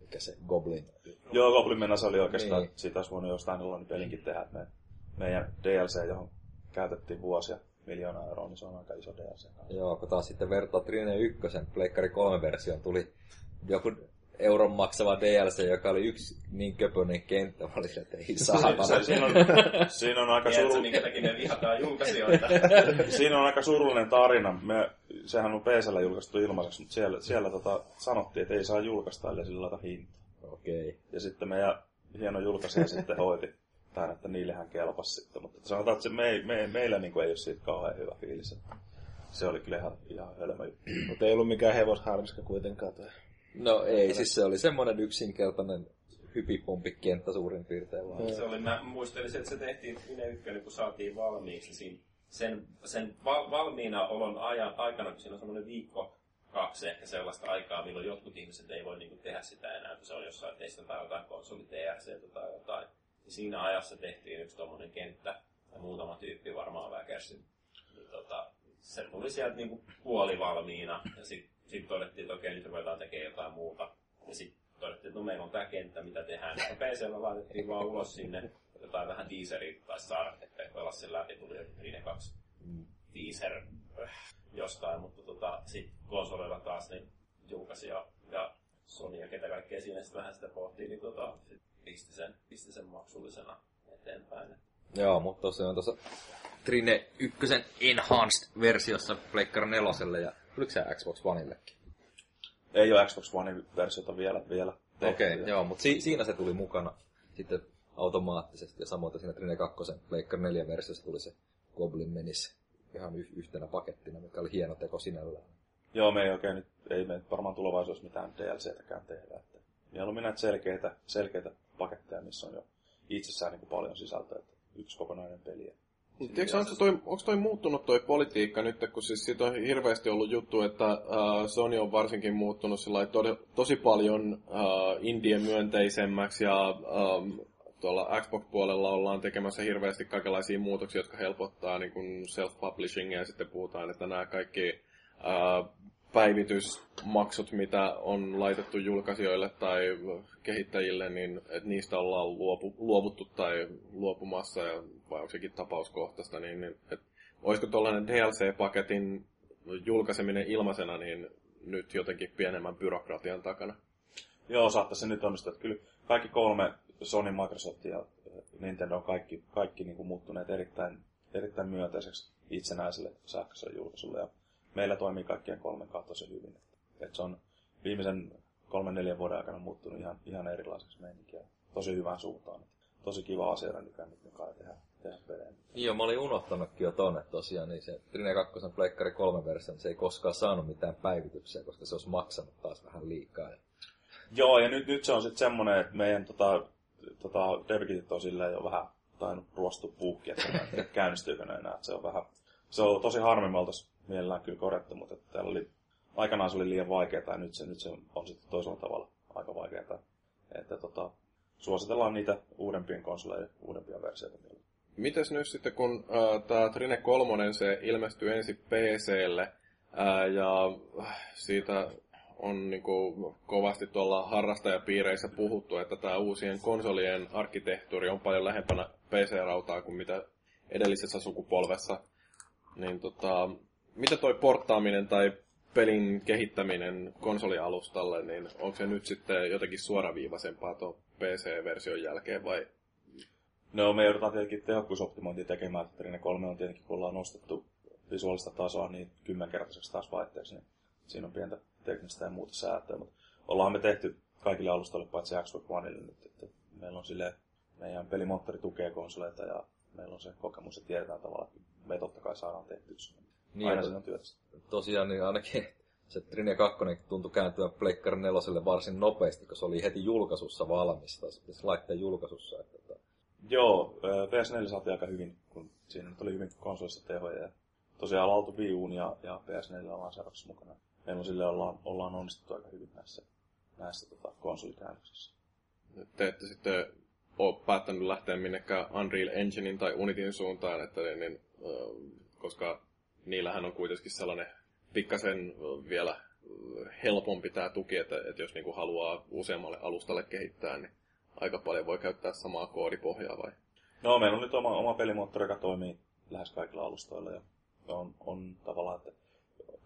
mikä se Goblin. Joo, Goblin mennä oli oikeastaan, niin. siitä olisi voinut jostain niin pelinkin tehdä, että me, meidän DLC, johon käytettiin vuosia miljoona euroa, niin se on aika iso DLC. Joo, kun taas sitten vertaa Trine 1, Pleikkari 3 versioon tuli joku euron maksava DLC, joka oli yksi niin köpönen kenttä, oli että ei saatana. Se, siinä, on, siinä on aika surullinen... minkä takia me vihataan julkaisijoita. siinä on aika surullinen tarina. Me, sehän on PCllä julkaistu ilmaiseksi, mutta siellä, siellä tota, sanottiin, että ei saa julkaista, ellei sillä laita hinta. Okei. Okay. Ja sitten meidän hieno julkaisija sitten hoiti tämän, että niillehän kelpasi sitten. Mutta sanotaan, että se me, me, meillä niin kuin ei ole siitä kauhean hyvä fiilis. Se oli kyllä ihan, ihan hölmö juttu. Mutta ei ollut mikään hevosharmiska kuitenkaan. Tai... No ei, siis se oli semmoinen yksinkertainen hypipumpikenttä suurin piirtein vaan. Se oli, mä muistelin, että se tehtiin Mine ykkönen, kun saatiin valmiiksi. Niin sen, sen val, valmiina olon ajan, aikana, kun siinä on semmoinen viikko, kaksi ehkä sellaista aikaa, milloin jotkut ihmiset ei voi niinku tehdä sitä enää, kun se on jossain testata jotain konsoli TRC tai jotain. Ja siinä ajassa tehtiin yksi tuommoinen kenttä, ja muutama tyyppi varmaan väkersi. Niin, tota, se tuli sieltä niinku puolivalmiina, ja sitten sitten todettiin, että okei, nyt voidaan tekemään jotain muuta. Ja sitten todettiin, että no meillä on tämä kenttä, mitä tehdään. Ja PCllä laitettiin vaan ulos sinne jotain vähän teaseria tai saada, että pelaa sen läpi, tuli Rine 2 teaser äh, jostain, mutta tota, sitten konsoleilla taas niin julkaisi ja, ja Sony ja ketä kaikkea siinä sitten vähän sitä pohtii, niin tota, sit pisti, sen, pisti sen maksullisena eteenpäin. Joo, mutta tosiaan tuossa Trine 1 Enhanced-versiossa Pleikkari 4 ja tuliko se Xbox Oneillekin? Ei ole Xbox One-versiota vielä, vielä Okei, okay, joo, mutta si- siinä se tuli mukana sitten automaattisesti ja samoin siinä Trine 2 Pleikkari 4 versiossa tuli se Goblin Menis ihan y- yhtenä pakettina, mikä oli hieno teko sinällään. Joo, me ei oikein nyt, ei me varmaan tulevaisuudessa mitään DLCtäkään tehdä. Että mieluummin näitä selkeitä, selkeitä paketteja, missä on jo itsessään niin kuin paljon sisältöä. Että yksi kokonainen peli. Tiedätkö, onko toi, onko toi muuttunut toi politiikka nyt, kun siis siitä on hirveästi ollut juttu, että uh, Sony on varsinkin muuttunut to, tosi paljon uh, indien myönteisemmäksi ja um, tuolla Xbox-puolella ollaan tekemässä hirveästi kaikenlaisia muutoksia, jotka helpottaa niin self-publishingia ja sitten puhutaan, että nämä kaikki uh, päivitysmaksut, mitä on laitettu julkaisijoille tai kehittäjille, niin että niistä ollaan luopu, luovuttu tai luopumassa, ja, vai onko sekin tapauskohtaista, niin, niin että olisiko tuollainen DLC-paketin julkaiseminen ilmaisena niin nyt jotenkin pienemmän byrokratian takana? Joo, saattaisi se nyt onnistua. Kyllä kaikki kolme, Sony, Microsoft ja Nintendo on kaikki, kaikki niin kuin muuttuneet erittäin, erittäin myönteiseksi itsenäiselle sähköiselle julkaisulle. Ja meillä toimii kaikkien kolmen kanssa tosi hyvin. Et se on viimeisen kolmen neljän vuoden aikana muuttunut ihan, ihan erilaiseksi meininkiä. Tosi hyvään suuntaan. Tosi kiva asia nykyään nyt mukaan tehdä, tehdä pelejä. Niin joo, mä olin unohtanutkin jo tonne tosiaan, niin se Trine 2 Pleikkari 3 versio, niin se ei koskaan saanut mitään päivityksiä, koska se olisi maksanut taas vähän liikaa. Joo, ja nyt, nyt se on sitten semmoinen, että meidän tota, tota, debikitit on silleen jo vähän tainnut ruostua puukki, että käynnistyykö ne enää. Se on vähän, se on tosi harmi, me mielellään kyllä korjattu, mutta että täällä oli, aikanaan se oli liian vaikeaa ja nyt se, nyt se on sitten toisella tavalla aika vaikeaa. Että tota, suositellaan niitä uudempien konsoleja, uudempia versioita. Mites nyt sitten, kun äh, tämä Trine 3 se ilmestyy ensin PClle äh, ja siitä on niinku kovasti tuolla harrastajapiireissä puhuttu, että tämä uusien konsolien arkkitehtuuri on paljon lähempänä PC-rautaa kuin mitä edellisessä sukupolvessa. Niin tota, mitä toi porttaaminen tai pelin kehittäminen konsolialustalle, niin onko se nyt sitten jotenkin suoraviivaisempaa tuon PC-version jälkeen vai? No me joudutaan tietenkin tehokkuusoptimointia tekemään, että Trine 3 on tietenkin, kun ollaan nostettu visuaalista tasoa niin kymmenkertaiseksi taas vaihteeksi, niin siinä on pientä teknistä ja muuta säätöä, mutta ollaan me tehty kaikille alustoille paitsi Xbox Oneille nyt, että meillä on sille meidän pelimoottori tukee konsoleita ja meillä on se kokemus, että tiedetään tavallaan, että me totta kai saadaan tehtyä niin, Aina siinä on työtä. Tosiaan niin ainakin se Trine 2 tuntui kääntyä Pleikkari 4 varsin nopeasti, kun se oli heti julkaisussa valmista, sitten laitteen julkaisussa. Että, että... Joo, PS4 saatiin aika hyvin, kun siinä nyt oli hyvin konsolissa tehoja. Ja tosiaan lautu Wii ja, ja PS4 ollaan seuraavaksi mukana. Meillä on sille ollaan, ollaan onnistuttu aika hyvin näissä, näissä tota, konsolikäännöksissä. Te ette sitten ole päättänyt lähteä minnekään Unreal Enginein tai Unityn suuntaan, että niin, koska niillähän on kuitenkin sellainen pikkasen vielä helpompi tämä tuki, että, että jos niinku haluaa useammalle alustalle kehittää, niin aika paljon voi käyttää samaa koodipohjaa vai? No, meillä on nyt oma, oma pelimoottori, joka toimii lähes kaikilla alustoilla ja on, on tavallaan, että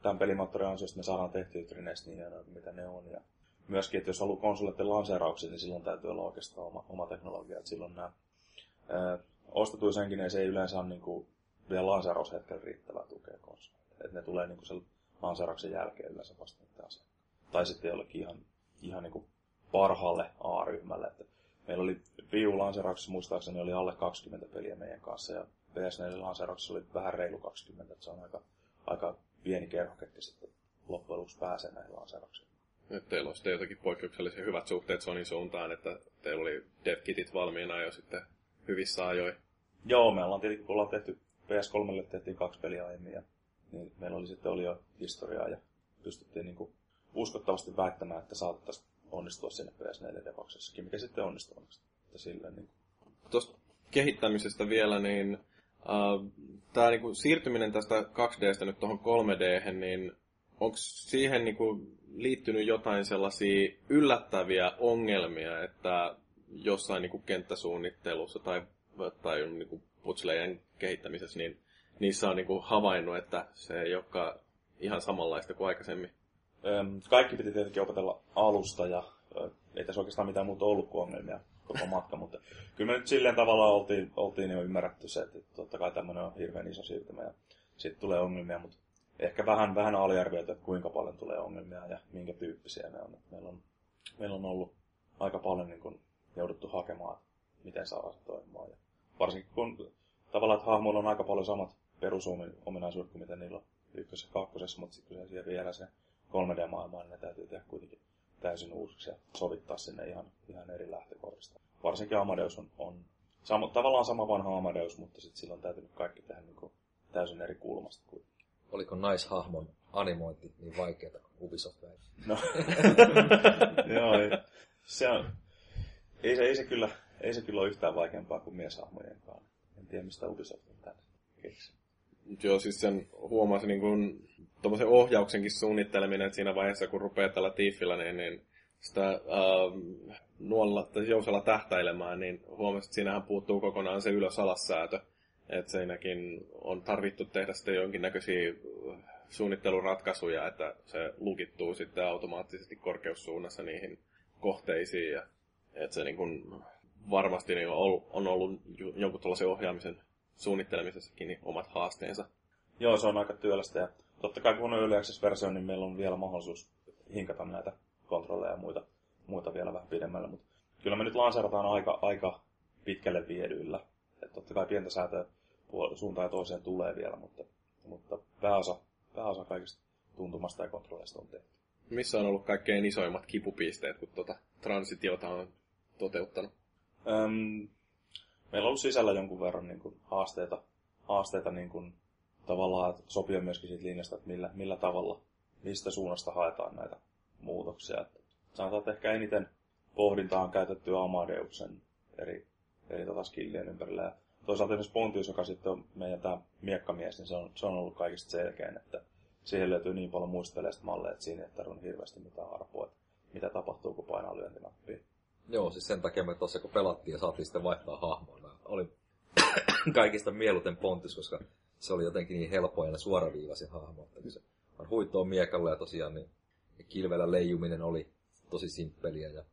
tämän pelimoottorin ansiosta me saadaan tehtyä Trines niin hienoja mitä ne on. Ja myöskin, että jos haluaa konsoleiden lanseerauksia, niin silloin täytyy olla oikeastaan oma, oma teknologia. Että silloin nämä senkin, se ei yleensä ole niin kuin, vielä lanseeraushetkellä riittävää tukea konsoleille. Että ne tulee niin sen lanseerauksen jälkeen yleensä vasta niiden asiakkaan. Tai sitten jollekin ihan, ihan niin parhaalle A-ryhmälle. Että meillä oli Wii U-lanseerauksessa muistaakseni oli alle 20 peliä meidän kanssa ja PS4-lanseerauksessa oli vähän reilu 20. Että se on aika, aika pieni kerho, ketkä sitten loppujen lopuksi pääsee näihin lanseerauksiin. Nyt teillä on sitten jotakin poikkeuksellisen hyvät suhteet Sonin suuntaan, että teillä oli devkitit valmiina jo sitten hyvissä ajoin. Joo, me ollaan tietenkin, kun ollaan tehty PS3 tehtiin kaksi peliä aiemmin ja niin meillä oli sitten oli jo historiaa ja pystyttiin niin kuin uskottavasti väittämään, että saatettaisiin onnistua sinne PS4 devoksessakin, mikä sitten onnistui. Että niin Tuosta kehittämisestä vielä, niin äh, tämä niin siirtyminen tästä 2Dstä nyt tuohon 3D, niin onko siihen niin kuin, liittynyt jotain sellaisia yllättäviä ongelmia, että jossain niin kuin kenttäsuunnittelussa tai, tai niin kuin putslejen kehittämisessä, niin niissä on niin kuin havainnut, että se ei olekaan ihan samanlaista kuin aikaisemmin. Kaikki piti tietenkin opetella alusta ja ei tässä oikeastaan mitään muuta ollut kuin ongelmia. koko matka, mutta kyllä me nyt silleen tavalla oltiin, oltiin jo ymmärretty se, että totta kai tämmöinen on hirveän iso siirtymä ja sitten tulee ongelmia, mutta ehkä vähän, vähän aliarvioitu, että kuinka paljon tulee ongelmia ja minkä tyyppisiä ne on. Meillä on. Meillä on ollut aika paljon niin kuin, jouduttu hakemaan, miten saadaan se toimimaan. Varsinkin kun tavallaan, että hahmoilla on aika paljon samat perusominaisuudet kuin mitä niillä on ykkös- ja kakkosessa, mutta sitten kun se siellä vielä se 3D-maailmaan, niin ne täytyy tehdä kuitenkin täysin uusiksi ja sovittaa sinne ihan, ihan eri lähtökohdista. Varsinkin Amadeus on, on sama, tavallaan sama vanha Amadeus, mutta sitten silloin täytyy kaikki tehdä niin kuin täysin eri kulmasta kuitenkin. Oliko naishahmon animointi niin vaikeaa kuin Ubisoft väitti? No, joo, ei, se on, ei se, ei se kyllä, ei se kyllä ole yhtään vaikeampaa kuin mieshahmojenkaan. En tiedä, mistä Ubisoft on tänne keksinyt. Joo, siis sen huomasi niin kuin ohjauksenkin suunnitteleminen, että siinä vaiheessa kun rupeaa tällä tiffillä, niin, niin sitä äh, nuolla tai jousella tähtäilemään, niin huomasi, että siinähän puuttuu kokonaan se ylös-alassäätö. Että siinäkin on tarvittu tehdä sitten jonkinnäköisiä suunnitteluratkaisuja, että se lukittuu sitten automaattisesti korkeussuunnassa niihin kohteisiin. Ja, että se niin kuin varmasti niin on, on ollut jonkun tuollaisen ohjaamisen suunnittelemisessakin niin omat haasteensa. Joo, se on aika työlästä ja totta kai kun on Early versio niin meillä on vielä mahdollisuus hinkata näitä kontrolleja ja muita, muita vielä vähän pidemmälle, mutta kyllä me nyt lanseerataan aika, aika pitkälle viedyillä. että totta kai pientä säätöä suuntaan ja toiseen tulee vielä, mutta, mutta pääosa, pääosa kaikista tuntumasta ja kontrolleista on tehty. Missä on ollut kaikkein isoimmat kipupisteet, kun tuota transitiota on toteuttanut? Öm, meillä on ollut sisällä jonkun verran niin kuin, haasteita, haasteita niin kuin, tavallaan sopia myöskin siitä linjasta, että millä, millä tavalla, mistä suunnasta haetaan näitä muutoksia. Että sanotaan, että ehkä eniten pohdintaa on käytetty Amadeuksen eri, eri tota skillien ympärillä. Ja toisaalta esimerkiksi Pontius, joka sitten on meidän tämä miekkamies, niin se on, se on ollut kaikista selkein, että siihen löytyy niin paljon muista malleja, että siinä ei tarvitse hirveästi mitään arpoa, että mitä tapahtuu, kun painaa lyöntinappia. Joo, siis sen takia me tuossa kun pelattiin ja saatiin sitten vaihtaa hahmoa, oli kaikista mieluiten Pontius, koska se oli jotenkin niin helppo ja suoraviivaisin hahmo. Että se on huittoa miekalla ja tosiaan niin kilvellä leijuminen oli tosi simppeliä. Ja...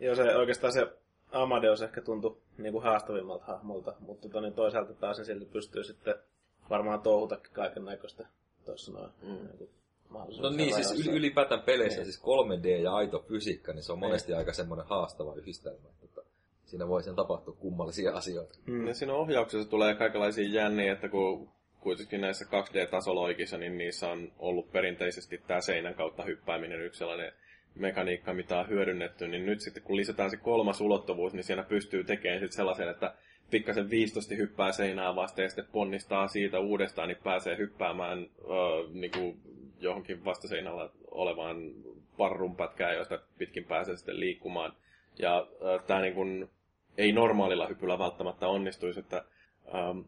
Joo, se oikeastaan se Amadeus ehkä tuntui niin kuin haastavimmalta hahmolta, mutta tota, niin toisaalta taas se silti pystyy sitten varmaan touhutakin kaiken näköistä tuossa noin. Mm. Niin no niin, siis ylipäätään peleissä, niin. siis 3D ja aito fysiikka, niin se on monesti niin. aika semmoinen haastava yhdistelmä. Että siinä voi sen tapahtua kummallisia asioita. Mm. Ja siinä ohjauksessa tulee kaikenlaisia jänniä, että kun kuitenkin näissä 2D-tasoloikissa, niin niissä on ollut perinteisesti tämä seinän kautta hyppääminen yksi sellainen mekaniikka, mitä on hyödynnetty, niin nyt sitten kun lisätään se kolmas ulottuvuus, niin siinä pystyy tekemään sitten sellaisen, että pikkasen viistosti hyppää seinää vasta ja sitten ponnistaa siitä uudestaan, niin pääsee hyppäämään öö, niin kuin johonkin vastaseinällä olevaan parrun pätkään, josta pitkin pääsee sitten liikkumaan. Ja öö, tämä niin kuin, ei normaalilla hypyllä välttämättä onnistuisi, että öö,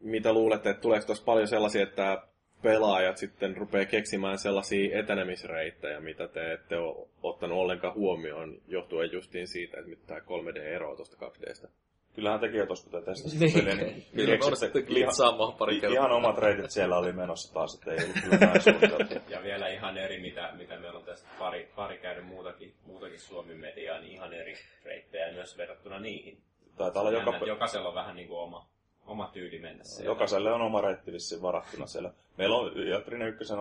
mitä luulette, että tuleeko tuossa paljon sellaisia, että pelaajat sitten rupeaa keksimään sellaisia etenemisreittejä, mitä te ette ole ottanut ollenkaan huomioon, johtuen justiin siitä, että mitä tämä 3D eroaa tuosta 2Dstä. Kyllähän tekin tuossa, kun te testasitte niin, peliä, niin kyllä ihan, pari kertaa. Ihan omat reitit siellä oli menossa taas, että ei ollut kyllä näin Ja vielä ihan eri, mitä, mitä meillä on tästä pari, pari käynyt muutakin, muutakin Suomi-mediaa, niin ihan eri reittejä myös verrattuna niihin. Taitaa olla joka... Jokaisella on vähän niin kuin oma, oma tyyli mennä siellä. Jokaiselle on oma reitti vissiin varattuna siellä. Meillä on, ja Trine Ykkösen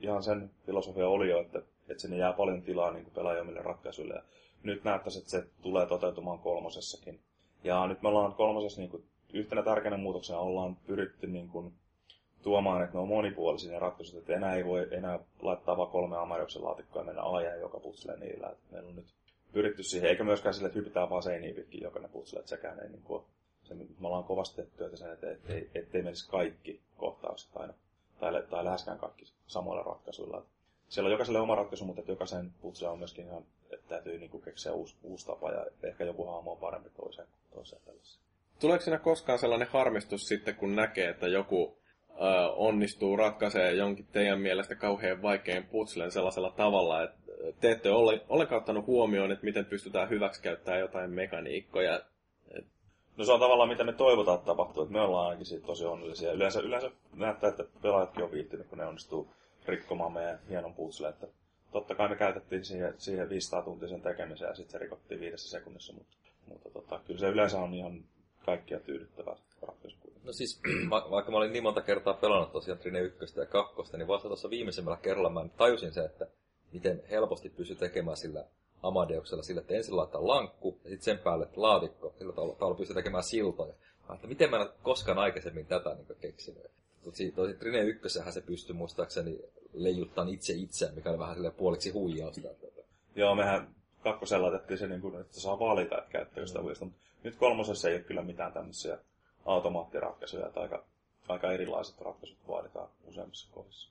ihan sen filosofia oli jo, että, että sinne jää paljon tilaa niin pelaajamille ratkaisuille. Ja nyt näyttäisi, että se tulee toteutumaan kolmosessakin. Ja nyt me ollaan kolmosessa niin kuin, yhtenä tärkeänä muutoksena ollaan pyritty niin kuin, tuomaan, että ne on monipuolisia ne ratkaisut, että enää ei voi enää laittaa vaan kolme Amarioksen laatikkoa ja mennä ajan joka putslee niillä. Että meillä on nyt pyritty siihen, eikä myöskään sille, että hypitään vaan seiniin pitkin jokainen putsle, että sekään ei niin kuin, se, me ollaan kovasti tehty työtä sen, että ettei, ettei menisi kaikki kohtaukset aina, tai, tai läheskään kaikki samoilla ratkaisuilla. Siellä on jokaiselle oma ratkaisu, mutta että jokaisen putse on myöskin ihan, että täytyy niin kuin keksiä uusi, uusi tapa ja ehkä joku hahmo on parempi toiseen, toiseen tällaiseen. Tuleeko siinä koskaan sellainen harmistus sitten, kun näkee, että joku ö, onnistuu ratkaisemaan jonkin teidän mielestä kauhean vaikean putslen sellaisella tavalla, että te ette ole ollenkaan ottanut huomioon, että miten pystytään hyväksikäyttämään jotain mekaniikkoja, No se on tavallaan mitä me toivotaan, tapahtuu. Että me ollaan ainakin siitä tosi onnellisia. Yleensä, yleensä näyttää, että pelaajatkin on viittynyt, kun ne onnistuu rikkomaan meidän hienon putsle. Että totta kai me käytettiin siihen, siihen 500 tuntia sen tekemiseen ja sitten se rikottiin viidessä sekunnissa, mutta, mutta tota, kyllä se yleensä on ihan kaikkia tyydyttävä ratkaisu. No siis, va- vaikka mä olin niin monta kertaa pelannut tosiaan Trine 1 ja 2, niin vasta tuossa viimeisemmällä kerralla mä tajusin se, että miten helposti pystyy tekemään sillä Amadeuksella sillä, että ensin laittaa lankku ja sitten sen päälle laatikko, sillä tavalla pystyy tekemään siltoja. Että miten mä en ole koskaan aikaisemmin tätä niin keksinyt. Tosi Trine 1 se pystyy muistaakseni leijuttaa itse itseään, mikä oli vähän sille puoliksi huijausta. Joo, mehän kakkosella laitettiin se, niin kuin, että saa valita, että käyttääkö sitä uudestaan. Mutta nyt kolmosessa ei ole kyllä mitään tämmöisiä automaattiratkaisuja, että aika, aika erilaiset ratkaisut vaaditaan useammissa kohdissa.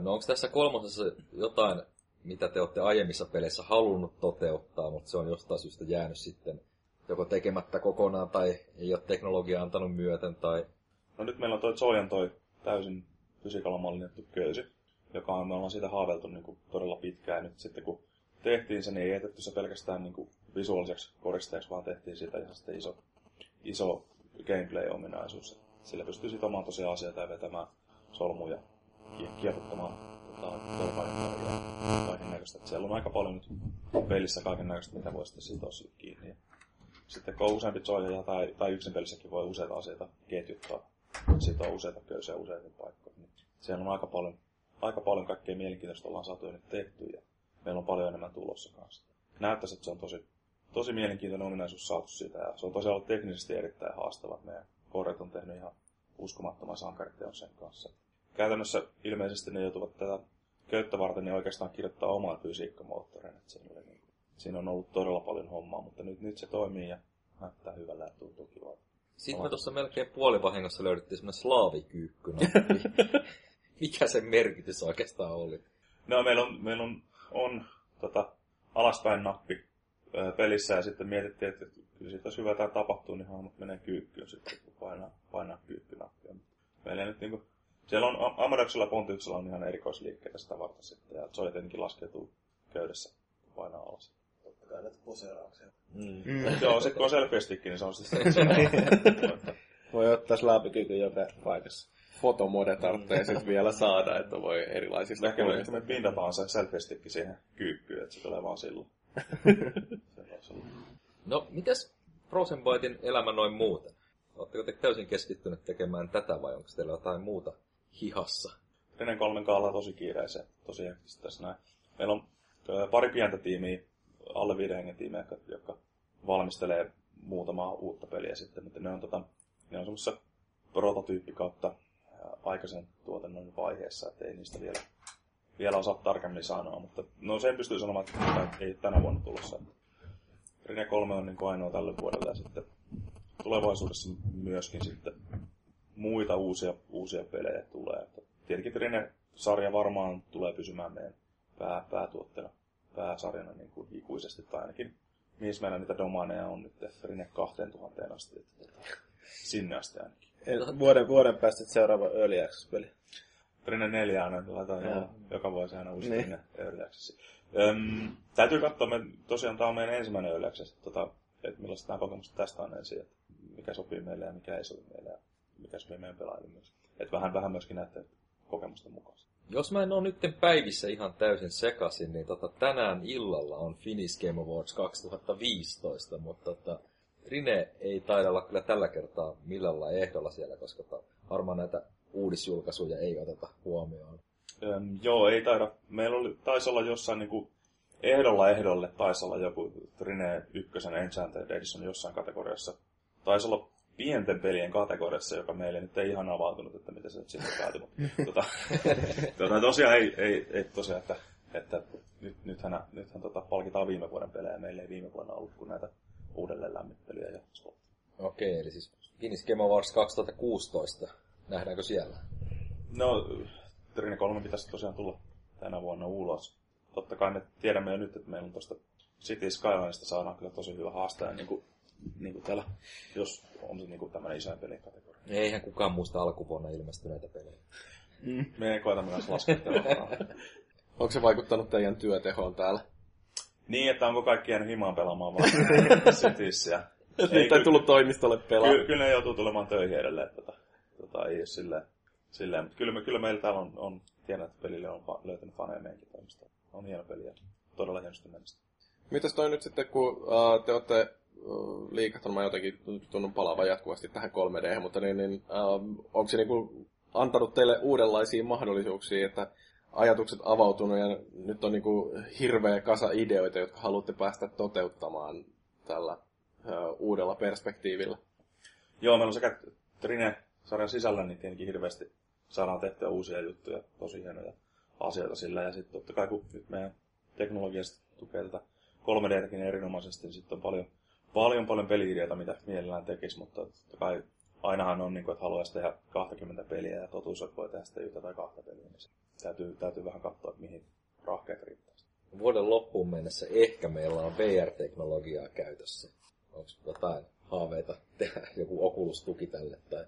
No onko tässä kolmosessa jotain, mitä te olette aiemmissa peleissä halunnut toteuttaa, mutta se on jostain syystä jäänyt sitten joko tekemättä kokonaan tai ei ole teknologia antanut myöten tai... No nyt meillä on toi Zoyan toi täysin fysiikalla mallinnettu köysi, joka on, me ollaan siitä haaveltu niin kuin todella pitkään. Nyt sitten kun tehtiin se, niin ei jätetty se pelkästään niin kuin visuaaliseksi koristeeksi, vaan tehtiin siitä ihan sitten iso, iso gameplay-ominaisuus. Sillä pystyy sitomaan tosiaan asioita ja vetämään solmuja, kierrottamaan tota, ja näköistä. Siellä on aika paljon nyt pelissä kaiken näköistä, mitä voi sitten sitoa sille kiinni. Sitten kun on useampi tai, tai yksin pelissäkin voi useita asioita ketjuttaa, sitoa useita köysiä useita paikkoja. Niin siellä on aika paljon, aika paljon kaikkea mielenkiintoista ollaan saatu nyt tehty ja meillä on paljon enemmän tulossa kanssa. Näyttäisi, että se on tosi, tosi mielenkiintoinen ominaisuus saatu siitä ja se on tosiaan ollut teknisesti erittäin haastava. Meidän korjat on tehnyt ihan uskomattoman sankariteon sen kanssa. Käytännössä ilmeisesti ne joutuvat tätä köyttä varten niin oikeastaan kirjoittaa oman fysiikkamoottorin. Että siinä, niin, siinä on ollut todella paljon hommaa, mutta nyt, nyt se toimii ja näyttää hyvällä ja tuntuu kivalta. Sitten me tuossa melkein puolivahingossa löydettiin semmoinen slaavikyykky. Mikä sen merkitys oikeastaan oli? No meillä on, meillä on, on tota, alaspäin nappi pelissä ja sitten mietittiin, että kyllä siitä olisi hyvä tämä tapahtuu, niin hahmot menee kyykkyyn sitten, kun painaa, painaa kyykkynappia. Meillä nyt niin kuin, siellä on Amadoksella ja Pontiuksella on ihan erikoisliikkeitä sitä varten sitten, ja Zoe tietenkin laskeutuu köydessä, kun painaa alas. Näitä poseerauksia. Mm. Mm. Joo, se kun on selfie niin se on siis Voi ottaa slaapikyky joka paikassa. Fotomode tarvitsee sitten vielä saada, että voi erilaisista Ehkä me, me pintataan se selfie siihen kyykkyyn, että se tulee vaan silloin. no, mitäs Frozen Bytein elämä noin muuten? Oletteko te täysin keskittyneet tekemään tätä vai onko teillä jotain muuta hihassa? Renen kolmen kaalla tosi kiireisen, tosi hektistä tässä näin. Meillä on pari pientä tiimiä, alle hengen tiimiä, jotka, valmistelee muutamaa uutta peliä sitten, mutta ne on, tota, ne on semmoisessa prototyyppi kautta aikaisen tuotannon vaiheessa, että ei niistä vielä, vielä osaa tarkemmin sanoa, mutta no sen pystyy sanomaan, että ei tänä vuonna tulossa. Rene 3 on niin ainoa tälle vuodelle ja sitten tulevaisuudessa myöskin sitten muita uusia, uusia pelejä tulee. Tietenkin Trine-sarja varmaan tulee pysymään meidän pää, päätuotteena, pääsarjana niin kuin ikuisesti, tai ainakin missä meillä niitä domaneja on nyt Trine 2000 asti, että, että sinne asti ainakin. Vuoden, vuoden päästä seuraava Early Access-peli. Trine 4 aina laitetaan ja. joka vuosi aina uusi niin. Trine Early Access. Öm, täytyy katsoa, me, tosiaan tämä on meidän ensimmäinen Early Access, tota, että millaista nämä kokemukset tästä on ensin, että mikä sopii meille ja mikä ei sopi meille ja mikä sopii meidän pelaajille myös. Että vähän, vähän myöskin näette kokemusten mukaan. Jos mä en ole nytten päivissä ihan täysin sekasin, niin tota, tänään illalla on Finnish Game Awards 2015, mutta tota, Rine ei taida olla kyllä tällä kertaa millään ehdolla siellä, koska tota, varmaan näitä uudisjulkaisuja ei oteta huomioon. Öm, joo, ei taida. Meillä oli, taisi olla jossain niin kuin, ehdolla ehdolle, taisi olla joku Rine 1 Enchanted Edition jossain kategoriassa. Taisi olla pienten pelien kategoriassa, joka meille nyt ei ihan avautunut, että miten se sitten päätyi. tota, tota, tosiaan ei, ei, ei tosiaan, että, että nyt, nythän, nythän tota, palkitaan viime vuoden pelejä. Meillä ei viime vuonna ollut kuin näitä uudelleen lämmittelyjä ja spotteja. Okei, eli siis Finnish Game Awards 2016. Nähdäänkö siellä? No, Trine 3 pitäisi tosiaan tulla tänä vuonna ulos. Totta kai me tiedämme jo nyt, että meillä on tuosta City Skylineista saadaan kyllä tosi hyvä haastaja, niin kuin, niin kuin täällä, jos on se niin kuin tämmöinen isoin pelikategoria. Eihän kukaan muista alkuvuonna ilmestyneitä pelejä. Mm. Me ei koeta myös laskettelua. Onko se vaikuttanut teidän työtehoon täällä? Niin, että onko kaikki jäänyt himaan pelaamaan vaan Cityssä. Ei, ei tullut toimistolle pelaa. Kyllä, kyllä ne joutuu tulemaan töihin edelleen. Tota, tota, ei ole silleen, silleen. Mutta kyllä, me, kyllä meillä täällä on, on tiedän, että pelille on löytynyt faneja meidänkin toimistoon. on hieno peli ja todella hienosti menestyy. Mitäs toi nyt sitten, kun uh, te olette uh, liikahtanut, mä jotenkin tunnun palaavan jatkuvasti tähän 3D, mutta niin, niin uh, onko se niinku antanut teille uudenlaisia mahdollisuuksia, että ajatukset avautunut ja nyt on niinku hirveä kasa ideoita, jotka haluatte päästä toteuttamaan tällä uh, uudella perspektiivillä? Joo, meillä on sekä Trine-sarjan sisällä niin tietenkin hirveästi saadaan tehtyä uusia juttuja, tosi hienoja asioita sillä. Ja sitten totta kai kun nyt meidän teknologiasta tukee tätä 3 d erinomaisesti, niin sitten on paljon, paljon, paljon peli mitä mielellään tekisi, mutta totta kai ainahan on, niin kuin, että haluaisi tehdä 20 peliä ja totuus, että voi tehdä sitten yhtä tai kahta peliä, niin täytyy, täytyy vähän katsoa, että mihin rahkeet riittää. Vuoden loppuun mennessä ehkä meillä on VR-teknologiaa käytössä. Onko jotain haaveita tehdä joku okulustuki tälle? Tai...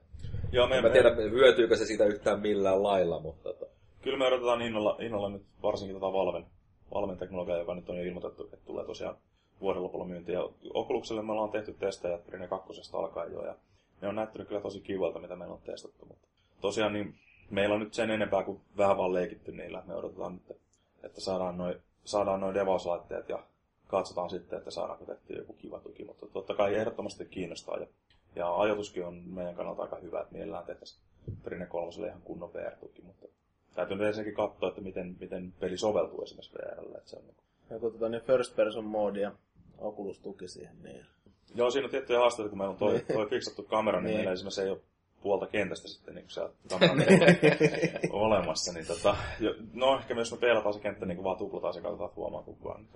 Joo, me, en mä tiedä, hyötyykö se siitä yhtään millään lailla, mutta... Tota... Kyllä me odotetaan innolla, innolla nyt varsinkin tätä Valven, Valven teknologiaa, joka nyt on jo ilmoitettu, että tulee tosiaan vuoden lopulla myyntiin. Ja Oculukselle me ollaan tehty testejä Rine 2 alkaen jo, ja ne on näyttänyt kyllä tosi kivalta, mitä meillä on testattu. Mutta tosiaan niin meillä on nyt sen enempää kuin vähän vaan leikitty niillä. Me odotetaan nyt, että saadaan noin saadaan noin devauslaitteet ja katsotaan sitten, että saadaanko tehtyä joku kiva tuki. Mutta totta kai ehdottomasti kiinnostaa. Ja, ja ajatuskin on meidän kannalta aika hyvä, että mielellään tehtäisiin Trine 3 ihan kunnon VR-tuki. Mutta täytyy nyt ensinnäkin katsoa, että miten, miten peli soveltuu esimerkiksi VRlle. Että se on ja tota, niin first person mode ja Oculus tuki siihen. Niin. Joo, siinä on tiettyjä haasteita, kun meillä on toi, toi fiksattu kamera, niin, niin. meillä esimerkiksi ei ole puolta kentästä sitten niin siellä kameran olemassa. Niin tota, jo, no ehkä myös me peilataan se kenttä niin vaan tuplataan se katsotaan, huomaa kukaan.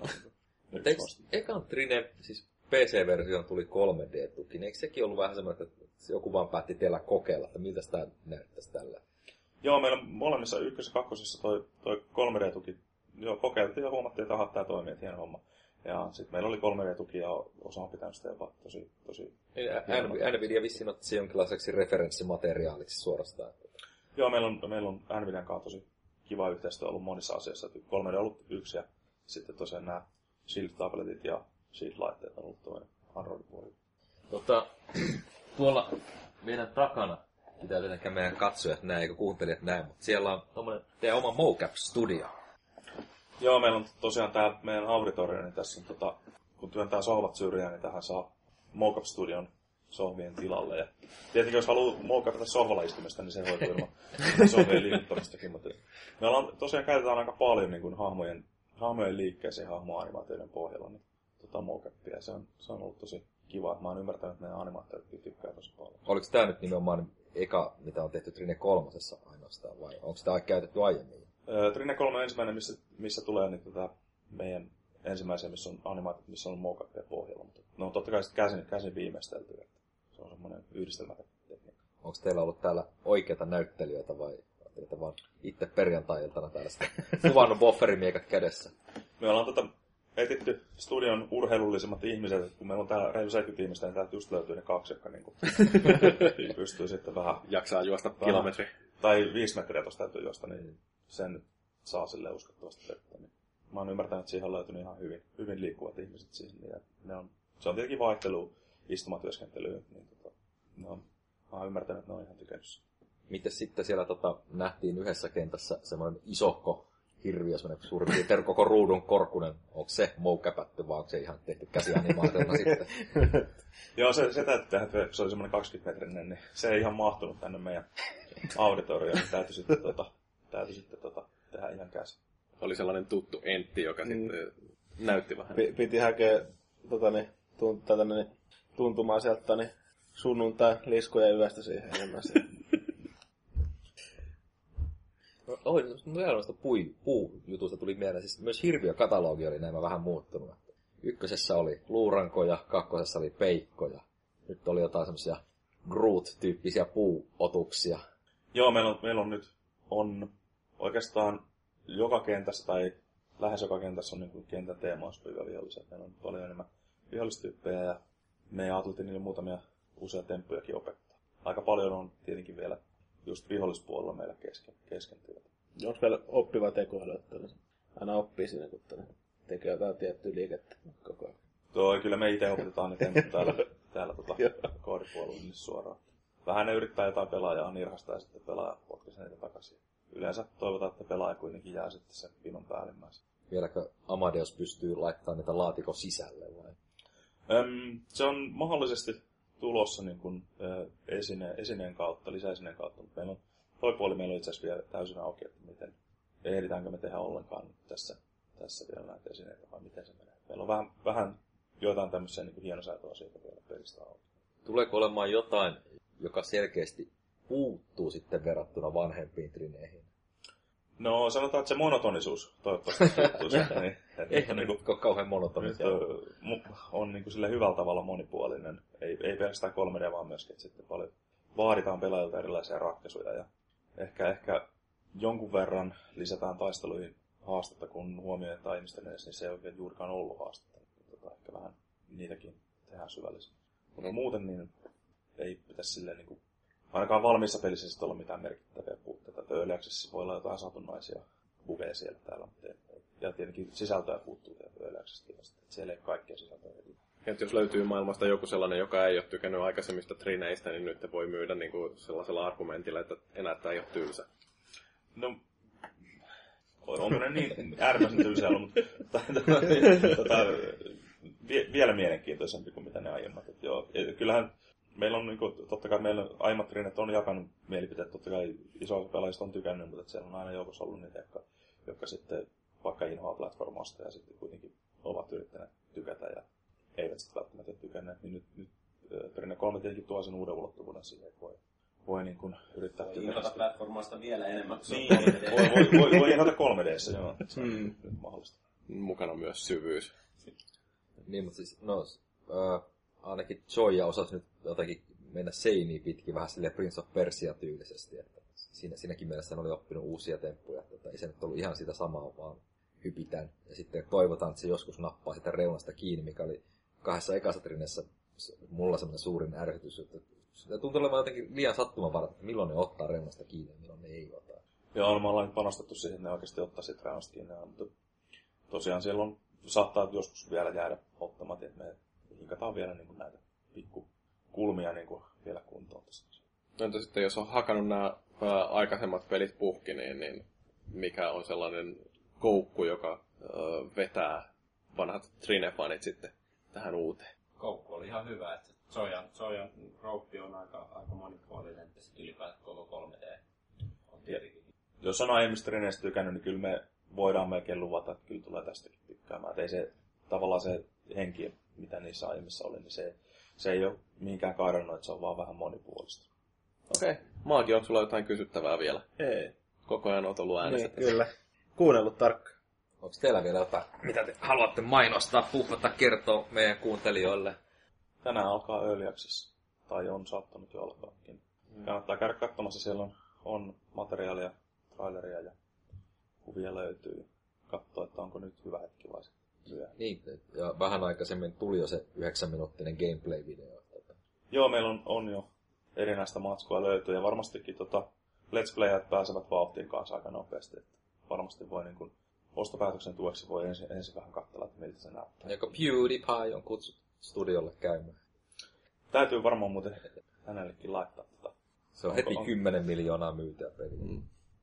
Niin eikö ekan Trine, siis PC-versio tuli 3D-tuki, niin eikö sekin ollut vähän semmoinen, että joku vaan päätti teillä kokeilla, että miltä sitä näyttäisi tällä? Joo, meillä on molemmissa ykkös- ja kakkosissa toi, toi 3D-tuki. Joo, kokeiltiin ja huomattiin, että aha, tämä toimii, että hieno homma. Ja sitten meillä oli 3D-tuki ja osa on pitänyt sitä jopa tosi... tosi Nvidia vissiin otti se jonkinlaiseksi referenssimateriaaliksi suorastaan. Joo, meillä on, meillä on Nvidian kanssa tosi kiva yhteistyö ollut monissa asioissa. 3D on ollut yksi ja sitten tosiaan nämä Shield-tabletit ja Shield-laitteet on ollut toinen Android-puoli. Tota, tuolla meidän takana, pitää tietenkään meidän katsojat näe, eikä kuuntelijat näe, mutta siellä on teidän oma mocap-studio. Joo, meillä on tosiaan tämä meidän auditorio, niin tässä on tota, kun työntää sohvat syrjään, niin tähän saa Mocap Studion sohvien tilalle. Ja tietenkin jos haluaa moukata sohvalla istumista, niin se hoituu ilman sohvien liikuttamistakin. Mutta me ollaan, tosiaan käytetään aika paljon niin kuin hahmojen, hahmojen liikkeeseen hahmoanimaatioiden pohjalla niin, tota mocapia. Se on, se on ollut tosi kiva, että mä oon ymmärtänyt, että meidän animaattorit tykkää tosi paljon. Oliko tämä nyt nimenomaan eka, mitä on tehty Trine kolmosessa ainoastaan, vai onko sitä käytetty aiemmin? Trine 3 on ensimmäinen, missä, missä tulee niin tätä meidän ensimmäisen, missä on animaatiot, missä on mocapia pohjalla. Mutta no totta kai sitten käsin, käsin viimeistelty, että se on semmoinen yhdistelmätekniikka. Onko teillä ollut täällä oikeita näyttelijöitä vai olette vaan itse perjantai-iltana täällä sitten kuvannut bofferimiekat kädessä? Me ollaan tota, etitty studion urheilullisimmat ihmiset, että kun meillä on täällä reilu 70 ihmistä, niin täältä just löytyy ne kaksi, jotka niin kuin, pystyy sitten vähän... Jaksaa juosta kilometri. Tai viisi metriä tuosta täytyy juosta, niin sen saa sille uskottavasti vettä. Niin mä oon ymmärtänyt, että siihen on löytynyt ihan hyvin, hyvin liikkuvat ihmiset siihen. Ja ne on, se on tietenkin vaihtelu istumatyöskentelyyn. Niin tota, ne on, mä oon ymmärtänyt, että ne on ihan tykännyt Miten sitten siellä tota, nähtiin yhdessä kentässä semmoinen isohko hirviö, semmoinen suurin piirtein koko ruudun korkunen. Onko se moukäpätty vai onko se ihan tehty käsianimaationa sitten? Joo, se, se täytyy tehdä, että se oli semmoinen 20 metrinen, niin se ei ihan mahtunut tänne meidän auditorioon, niin täytyy sitten tota, täytyy sitten tota, tehdä ihan käsi. Oli sellainen tuttu entti, joka mm. sitten näytti vähän. P- piti hakea tota, niin, tunt, tätä, niin, tuntumaa sieltä niin, sunnuntai liskoja yöstä siihen enemmän. No, vielä noista pui, puujutusta tuli mieleen. Siis myös hirviökatalogi oli näin vähän muuttunut. Ykkösessä oli luurankoja, kakkosessa oli peikkoja. Nyt oli jotain semmoisia Groot-tyyppisiä puuotuksia. Joo, meillä on, meillä on nyt on oikeastaan joka kentässä tai lähes joka kentässä on niin kentän teemauspäivä vihollisia. Meillä on paljon enemmän vihollistyyppejä ja me ajateltiin niille muutamia uusia temppujakin opettaa. Aika paljon on tietenkin vielä just vihollispuolella meillä kesken, kesken työtä. Onko meillä oppiva tekoäly, että aina oppii siinä, kun tekee jotain tiettyä liikettä koko ajan? Tuo, kyllä me itse opetetaan ne temput täällä, täällä tota, koodipuolella niin suoraan. Vähän ne yrittää jotain pelaajaa nirhastaa ja sitten pelaaja potkaisi niitä takaisin yleensä toivotaan, että pelaaja kuitenkin jää sitten sen pinon päällimmäisen. Vieläkö Amadeus pystyy laittamaan niitä laatikon sisälle vai? Öm, se on mahdollisesti tulossa niin kuin, esine, esineen kautta, lisäesineen kautta, mutta meillä on, toi puoli meillä on itse asiassa vielä täysin auki, että miten, ehditäänkö me tehdä ollenkaan tässä, tässä vielä näitä esineitä vai miten se menee. Meillä on vähän, vähän joitain tämmöisiä niin hienosäätöasioita vielä pelistä auki. Tuleeko olemaan jotain, joka selkeästi puuttuu sitten verrattuna vanhempiin trineihin? No sanotaan, että se monotonisuus toivottavasti puuttuu sieltä. Niin, Eihän niin ole kauhean ö, mu- on niin kuin sillä hyvällä tavalla monipuolinen. Ei, ei pelkästään 3D, vaan myöskin, että sitten paljon vaaditaan pelaajilta erilaisia ratkaisuja. Ja ehkä, ehkä jonkun verran lisätään taisteluihin haastetta, kun huomioitetaan ihmisten edes, niin se ei oikein juurikaan ollut haastetta. Tota, ehkä vähän niitäkin tehdään syvällisesti. Mutta muuten niin ei pitäisi silleen niin kuin, ainakaan valmiissa pelissä sitten olla mitään merkittäviä puutteita. Että Early Accessissa voi olla jotain satunnaisia bugeja siellä täällä, mutta ei, ja tietenkin sisältöä puuttuu Early. Että Siellä ei kaikkea sisältöä heti. Että jos löytyy maailmasta joku sellainen, joka ei ole tykännyt aikaisemmista trineistä, niin nyt voi myydä niin kuin sellaisella argumentilla, että enää tämä ei ole tylsä. No, onko ne niin äärimmäisen tylsää ollut, mutta tota, vie, vielä mielenkiintoisempi kuin mitä ne aiemmat. Et joo, et kyllähän meillä on, niin kuin, totta kai meillä aiemmat trinet on jakanut mielipiteet, totta kai iso pelaajista on tykännyt, mutta siellä on aina joukossa ollut niitä, jotka, jotka sitten vaikka inhoaa platformasta ja sitten kuitenkin ovat yrittäneet tykätä ja eivät sitten välttämättä tykänneet, niin nyt, nyt Trine 3 tietenkin tuo sen uuden ulottuvuuden siihen, että voi, voi niin kuin yrittää Voi platformasta vielä enemmän kuin se on Niin, 3D. voi, voi, voi, voi inhota 3Dssä, joo. Se on Mm. nyt mahdollista. Mukana myös syvyys. Niin, mutta siis, no, äh, ainakin Joya osasi nyt jotenkin mennä seiniin pitkin vähän sille Prince of Persia tyylisesti, että siinä, siinäkin mielessä hän oli oppinut uusia temppuja, että ei se nyt ollut ihan sitä samaa, vaan hypitään. Ja sitten toivotaan, että se joskus nappaa sitä reunasta kiinni, mikä oli kahdessa ekassa trinessä mulla semmoinen suurin ärsytys, että se tuntuu olevan jotenkin liian sattumanvarat, että milloin ne ottaa reunasta kiinni ja milloin ne ei ota. Joo, me ollaan nyt panostettu siihen, että ne oikeasti ottaa sit rauhasta kiinni, mutta tosiaan siellä on, saattaa joskus vielä jäädä ottamatta, että me hinkataan vielä niin kuin näitä pikku kulmia niin kuin vielä kuntoon tässä. Entä sitten jos on hakannut nämä aikaisemmat pelit puhki, niin, niin mikä on sellainen koukku, joka ää, vetää vanhat Trine-fanit sitten tähän uuteen? Koukku oli ihan hyvä, että Sojan, Sojan rouppi on aika, aika monipuolinen, ja sitten ylipäätään koko 3D on tietenkin. Jos on aiemmista Trineistä tykännyt, niin kyllä me voidaan melkein luvata, että kyllä tulee tästäkin tykkäämään. Että ei se tavallaan se henki, mitä niissä aiemmissa oli, niin se, se ei ole mihinkään kairannut, että se on vaan vähän monipuolista. Okei. Okay. Maagi, onko sulla jotain kysyttävää vielä? Ei. Koko ajan oot ollut Niin, äänessä. kyllä. Kuunnellut tarkkaan. Onko teillä vielä jotain, mitä te haluatte mainostaa, puhata, kertoa meidän kuuntelijoille? Tänään alkaa Early Access, tai on saattanut jo alkaakin. Kannattaa käydä katsomassa, siellä on, on materiaalia, traileria ja kuvia löytyy. Katsoa, että onko nyt hyvä hetki vai sitten myöhemmin. Niin, ja vähän aikaisemmin tuli jo se 9-minuuttinen gameplay-video. Joo, meillä on, on jo erinäistä matskua löytyy ja varmastikin tota, Let's Playat pääsevät vauhtiin kanssa aika nopeasti. Että varmasti voi niin kuin, ostopäätöksen tueksi voi ensin, ensin vähän katsella, että miltä se näyttää. Joka PewDiePie on kutsuttu studiolle käymään. Täytyy varmaan muuten hänellekin laittaa tota. Se on Onko- heti on- 10 miljoonaa myytyä peliä. Mm.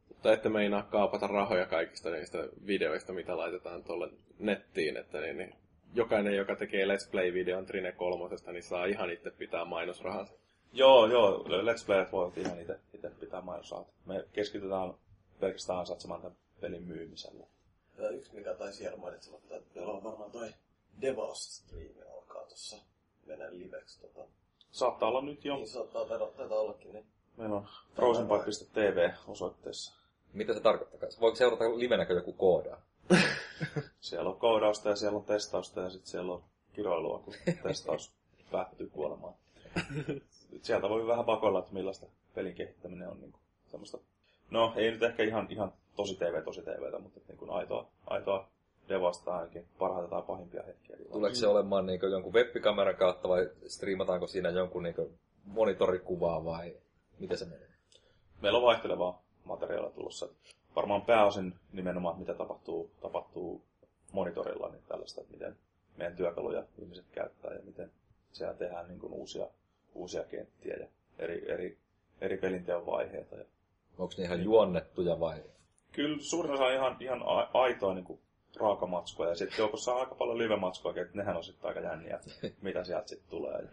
Mutta ette meinaa kaapata rahoja kaikista niistä videoista, mitä laitetaan tuolle nettiin, että niin, niin jokainen, joka tekee Let's Play-videon Trine 3, niin saa ihan itse pitää mainosrahansa. Joo, joo, Let's Playat voivat ihan itse, itse pitää mainosrahat. Me keskitytään pelkästään ansaitsemaan tämän pelin myymisellä. Ja yksi, mikä taisi jäädä mainitsematta, että meillä on varmaan toi Devaust-striimi alkaa tuossa mennä liveksi. Tota. Saattaa olla nyt jo. Niin saattaa taida ollakin, niin Meillä on frozenbyte.tv osoitteessa. Mitä se tarkoittaa? Voiko seurata livenäkö joku koodaa? Siellä on koodausta ja siellä on testausta ja sitten siellä on kiroilua, kun testaus päättyy kuolemaan. Sieltä voi vähän pakoilla, että millaista pelin kehittäminen on niin kuin, semmoista. No, ei nyt ehkä ihan, ihan tosi TV, tosi TVtä, mutta niin kuin aitoa, aitoa devasta ainakin parhaita tai pahimpia hetkiä. Tuleeko se olemaan niin jonkun webbikameran kautta vai striimataanko siinä jonkun niin monitorikuvaa vai miten se menee? Meillä on vaihtelevaa materiaalia tulossa. Varmaan pääosin nimenomaan, mitä tapahtuu, tapahtuu monitorilla, niin tällaista, että miten meidän työkaluja ihmiset käyttää ja miten siellä tehdään niin kuin uusia, uusia kenttiä ja eri, eri, eri pelinteon vaiheita. Ja Onko ne ihan juonnettuja vai? Kyllä suurin osa on ihan, ihan aitoa niin raakamatskoja. Ja sitten joukossa on aika paljon live-matskoja, että nehän on sitten aika jänniä, mitä sieltä sitten tulee. Ja,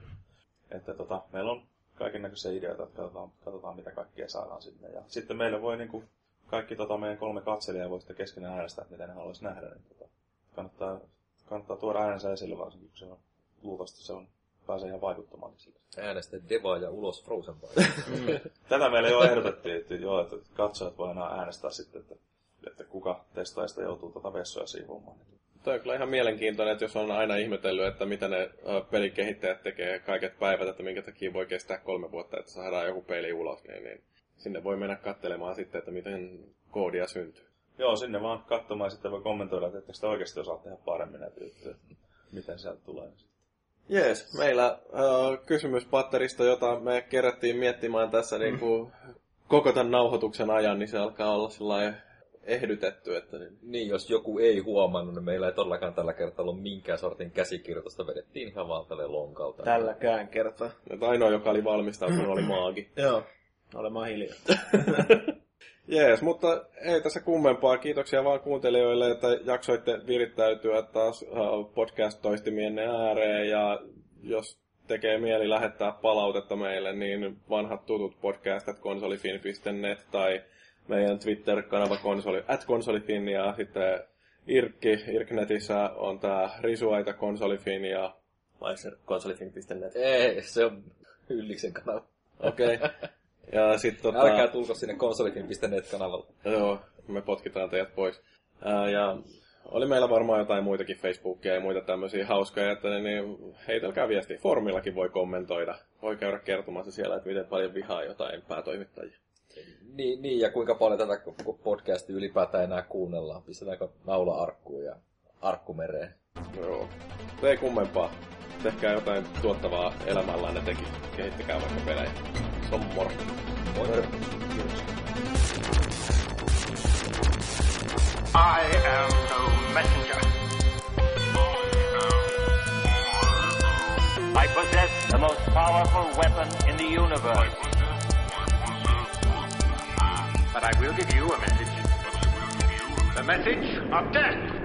että tota, meillä on kaiken näköisiä ideoita, että katsotaan, katsotaan, mitä kaikkea saadaan sinne. Ja sitten meille voi niin kuin, kaikki tota, meidän kolme katselijaa voi sitten keskenään äänestää, että miten ne haluaisi nähdä. Niin, tota, kannattaa, kannattaa tuoda äänensä esille varsinkin, kun se on, luultavasti se on, pääsee ihan vaikuttamaan. Äänestä Deva ja ulos Frozen Byte. Tätä meille jo ehdotettiin, että, joo, että katsojat voi enää äänestää sitten, että, että kuka testaista joutuu tota vessoja siivoamaan. Toi on kyllä ihan mielenkiintoinen, että jos on aina ihmetellyt, että mitä ne pelikehittäjät tekee kaiket päivät, että minkä takia voi kestää kolme vuotta, että saadaan joku peli ulos, niin, niin sinne voi mennä katselemaan sitten, että miten koodia syntyy. Joo, sinne vaan katsomaan ja sitten voi kommentoida, että ettekö sitä oikeasti osaa tehdä paremmin näitä juttuja. Miten sieltä tulee. Jees, meillä äh, kysymys patterista, jota me kerättiin miettimään tässä mm. niin kuin, koko tämän nauhoituksen ajan, niin se alkaa olla sellainen ehdytetty. Että niin. niin, jos joku ei huomannut, niin meillä ei todellakaan tällä kertaa ollut minkään sortin käsikirjoitusta. Vedettiin ihan vaan tälle lonkalta. Tälläkään kertaa. Että ainoa, joka oli valmistautunut, oli maagi. Joo, olemaan hiljaa. Jees, mutta ei tässä kummempaa. Kiitoksia vaan kuuntelijoille, että jaksoitte virittäytyä taas äh, podcast-toistimienne ääreen. Ja jos tekee mieli lähettää palautetta meille, niin vanhat tutut podcastat konsolifin.net tai meidän Twitter-kanava konsoli, at konsolifin ja sitten Irkki, Irknetissä on tämä Risuaita konsolifin ja Meister konsolifin.net. Ei, se on Ylliksen kanava. Okei. Okay. Ja sit, tota... Älkää tulko sinne konsolifin.net kanavalle. Joo, me potkitaan teidät pois. Ää, ja oli meillä varmaan jotain muitakin Facebookia ja muita tämmöisiä hauskoja, että niin heitelkää viesti. Formillakin voi kommentoida. Voi käydä kertomassa siellä, että miten paljon vihaa jotain päätoimittajia. Niin, niin, ja kuinka paljon tätä podcastia ylipäätään enää kuunnellaan. Pistetäänkö naula arkkuun ja arkkumereen. Joo. Ei kummempaa. Tehkää jotain tuottavaa elämällänne teki. Kehittäkää vaikka pelejä. Se on moro. Moi. Kiitos. I am the messenger. I possess the most powerful weapon in the universe. But I will give you a message. The message of death.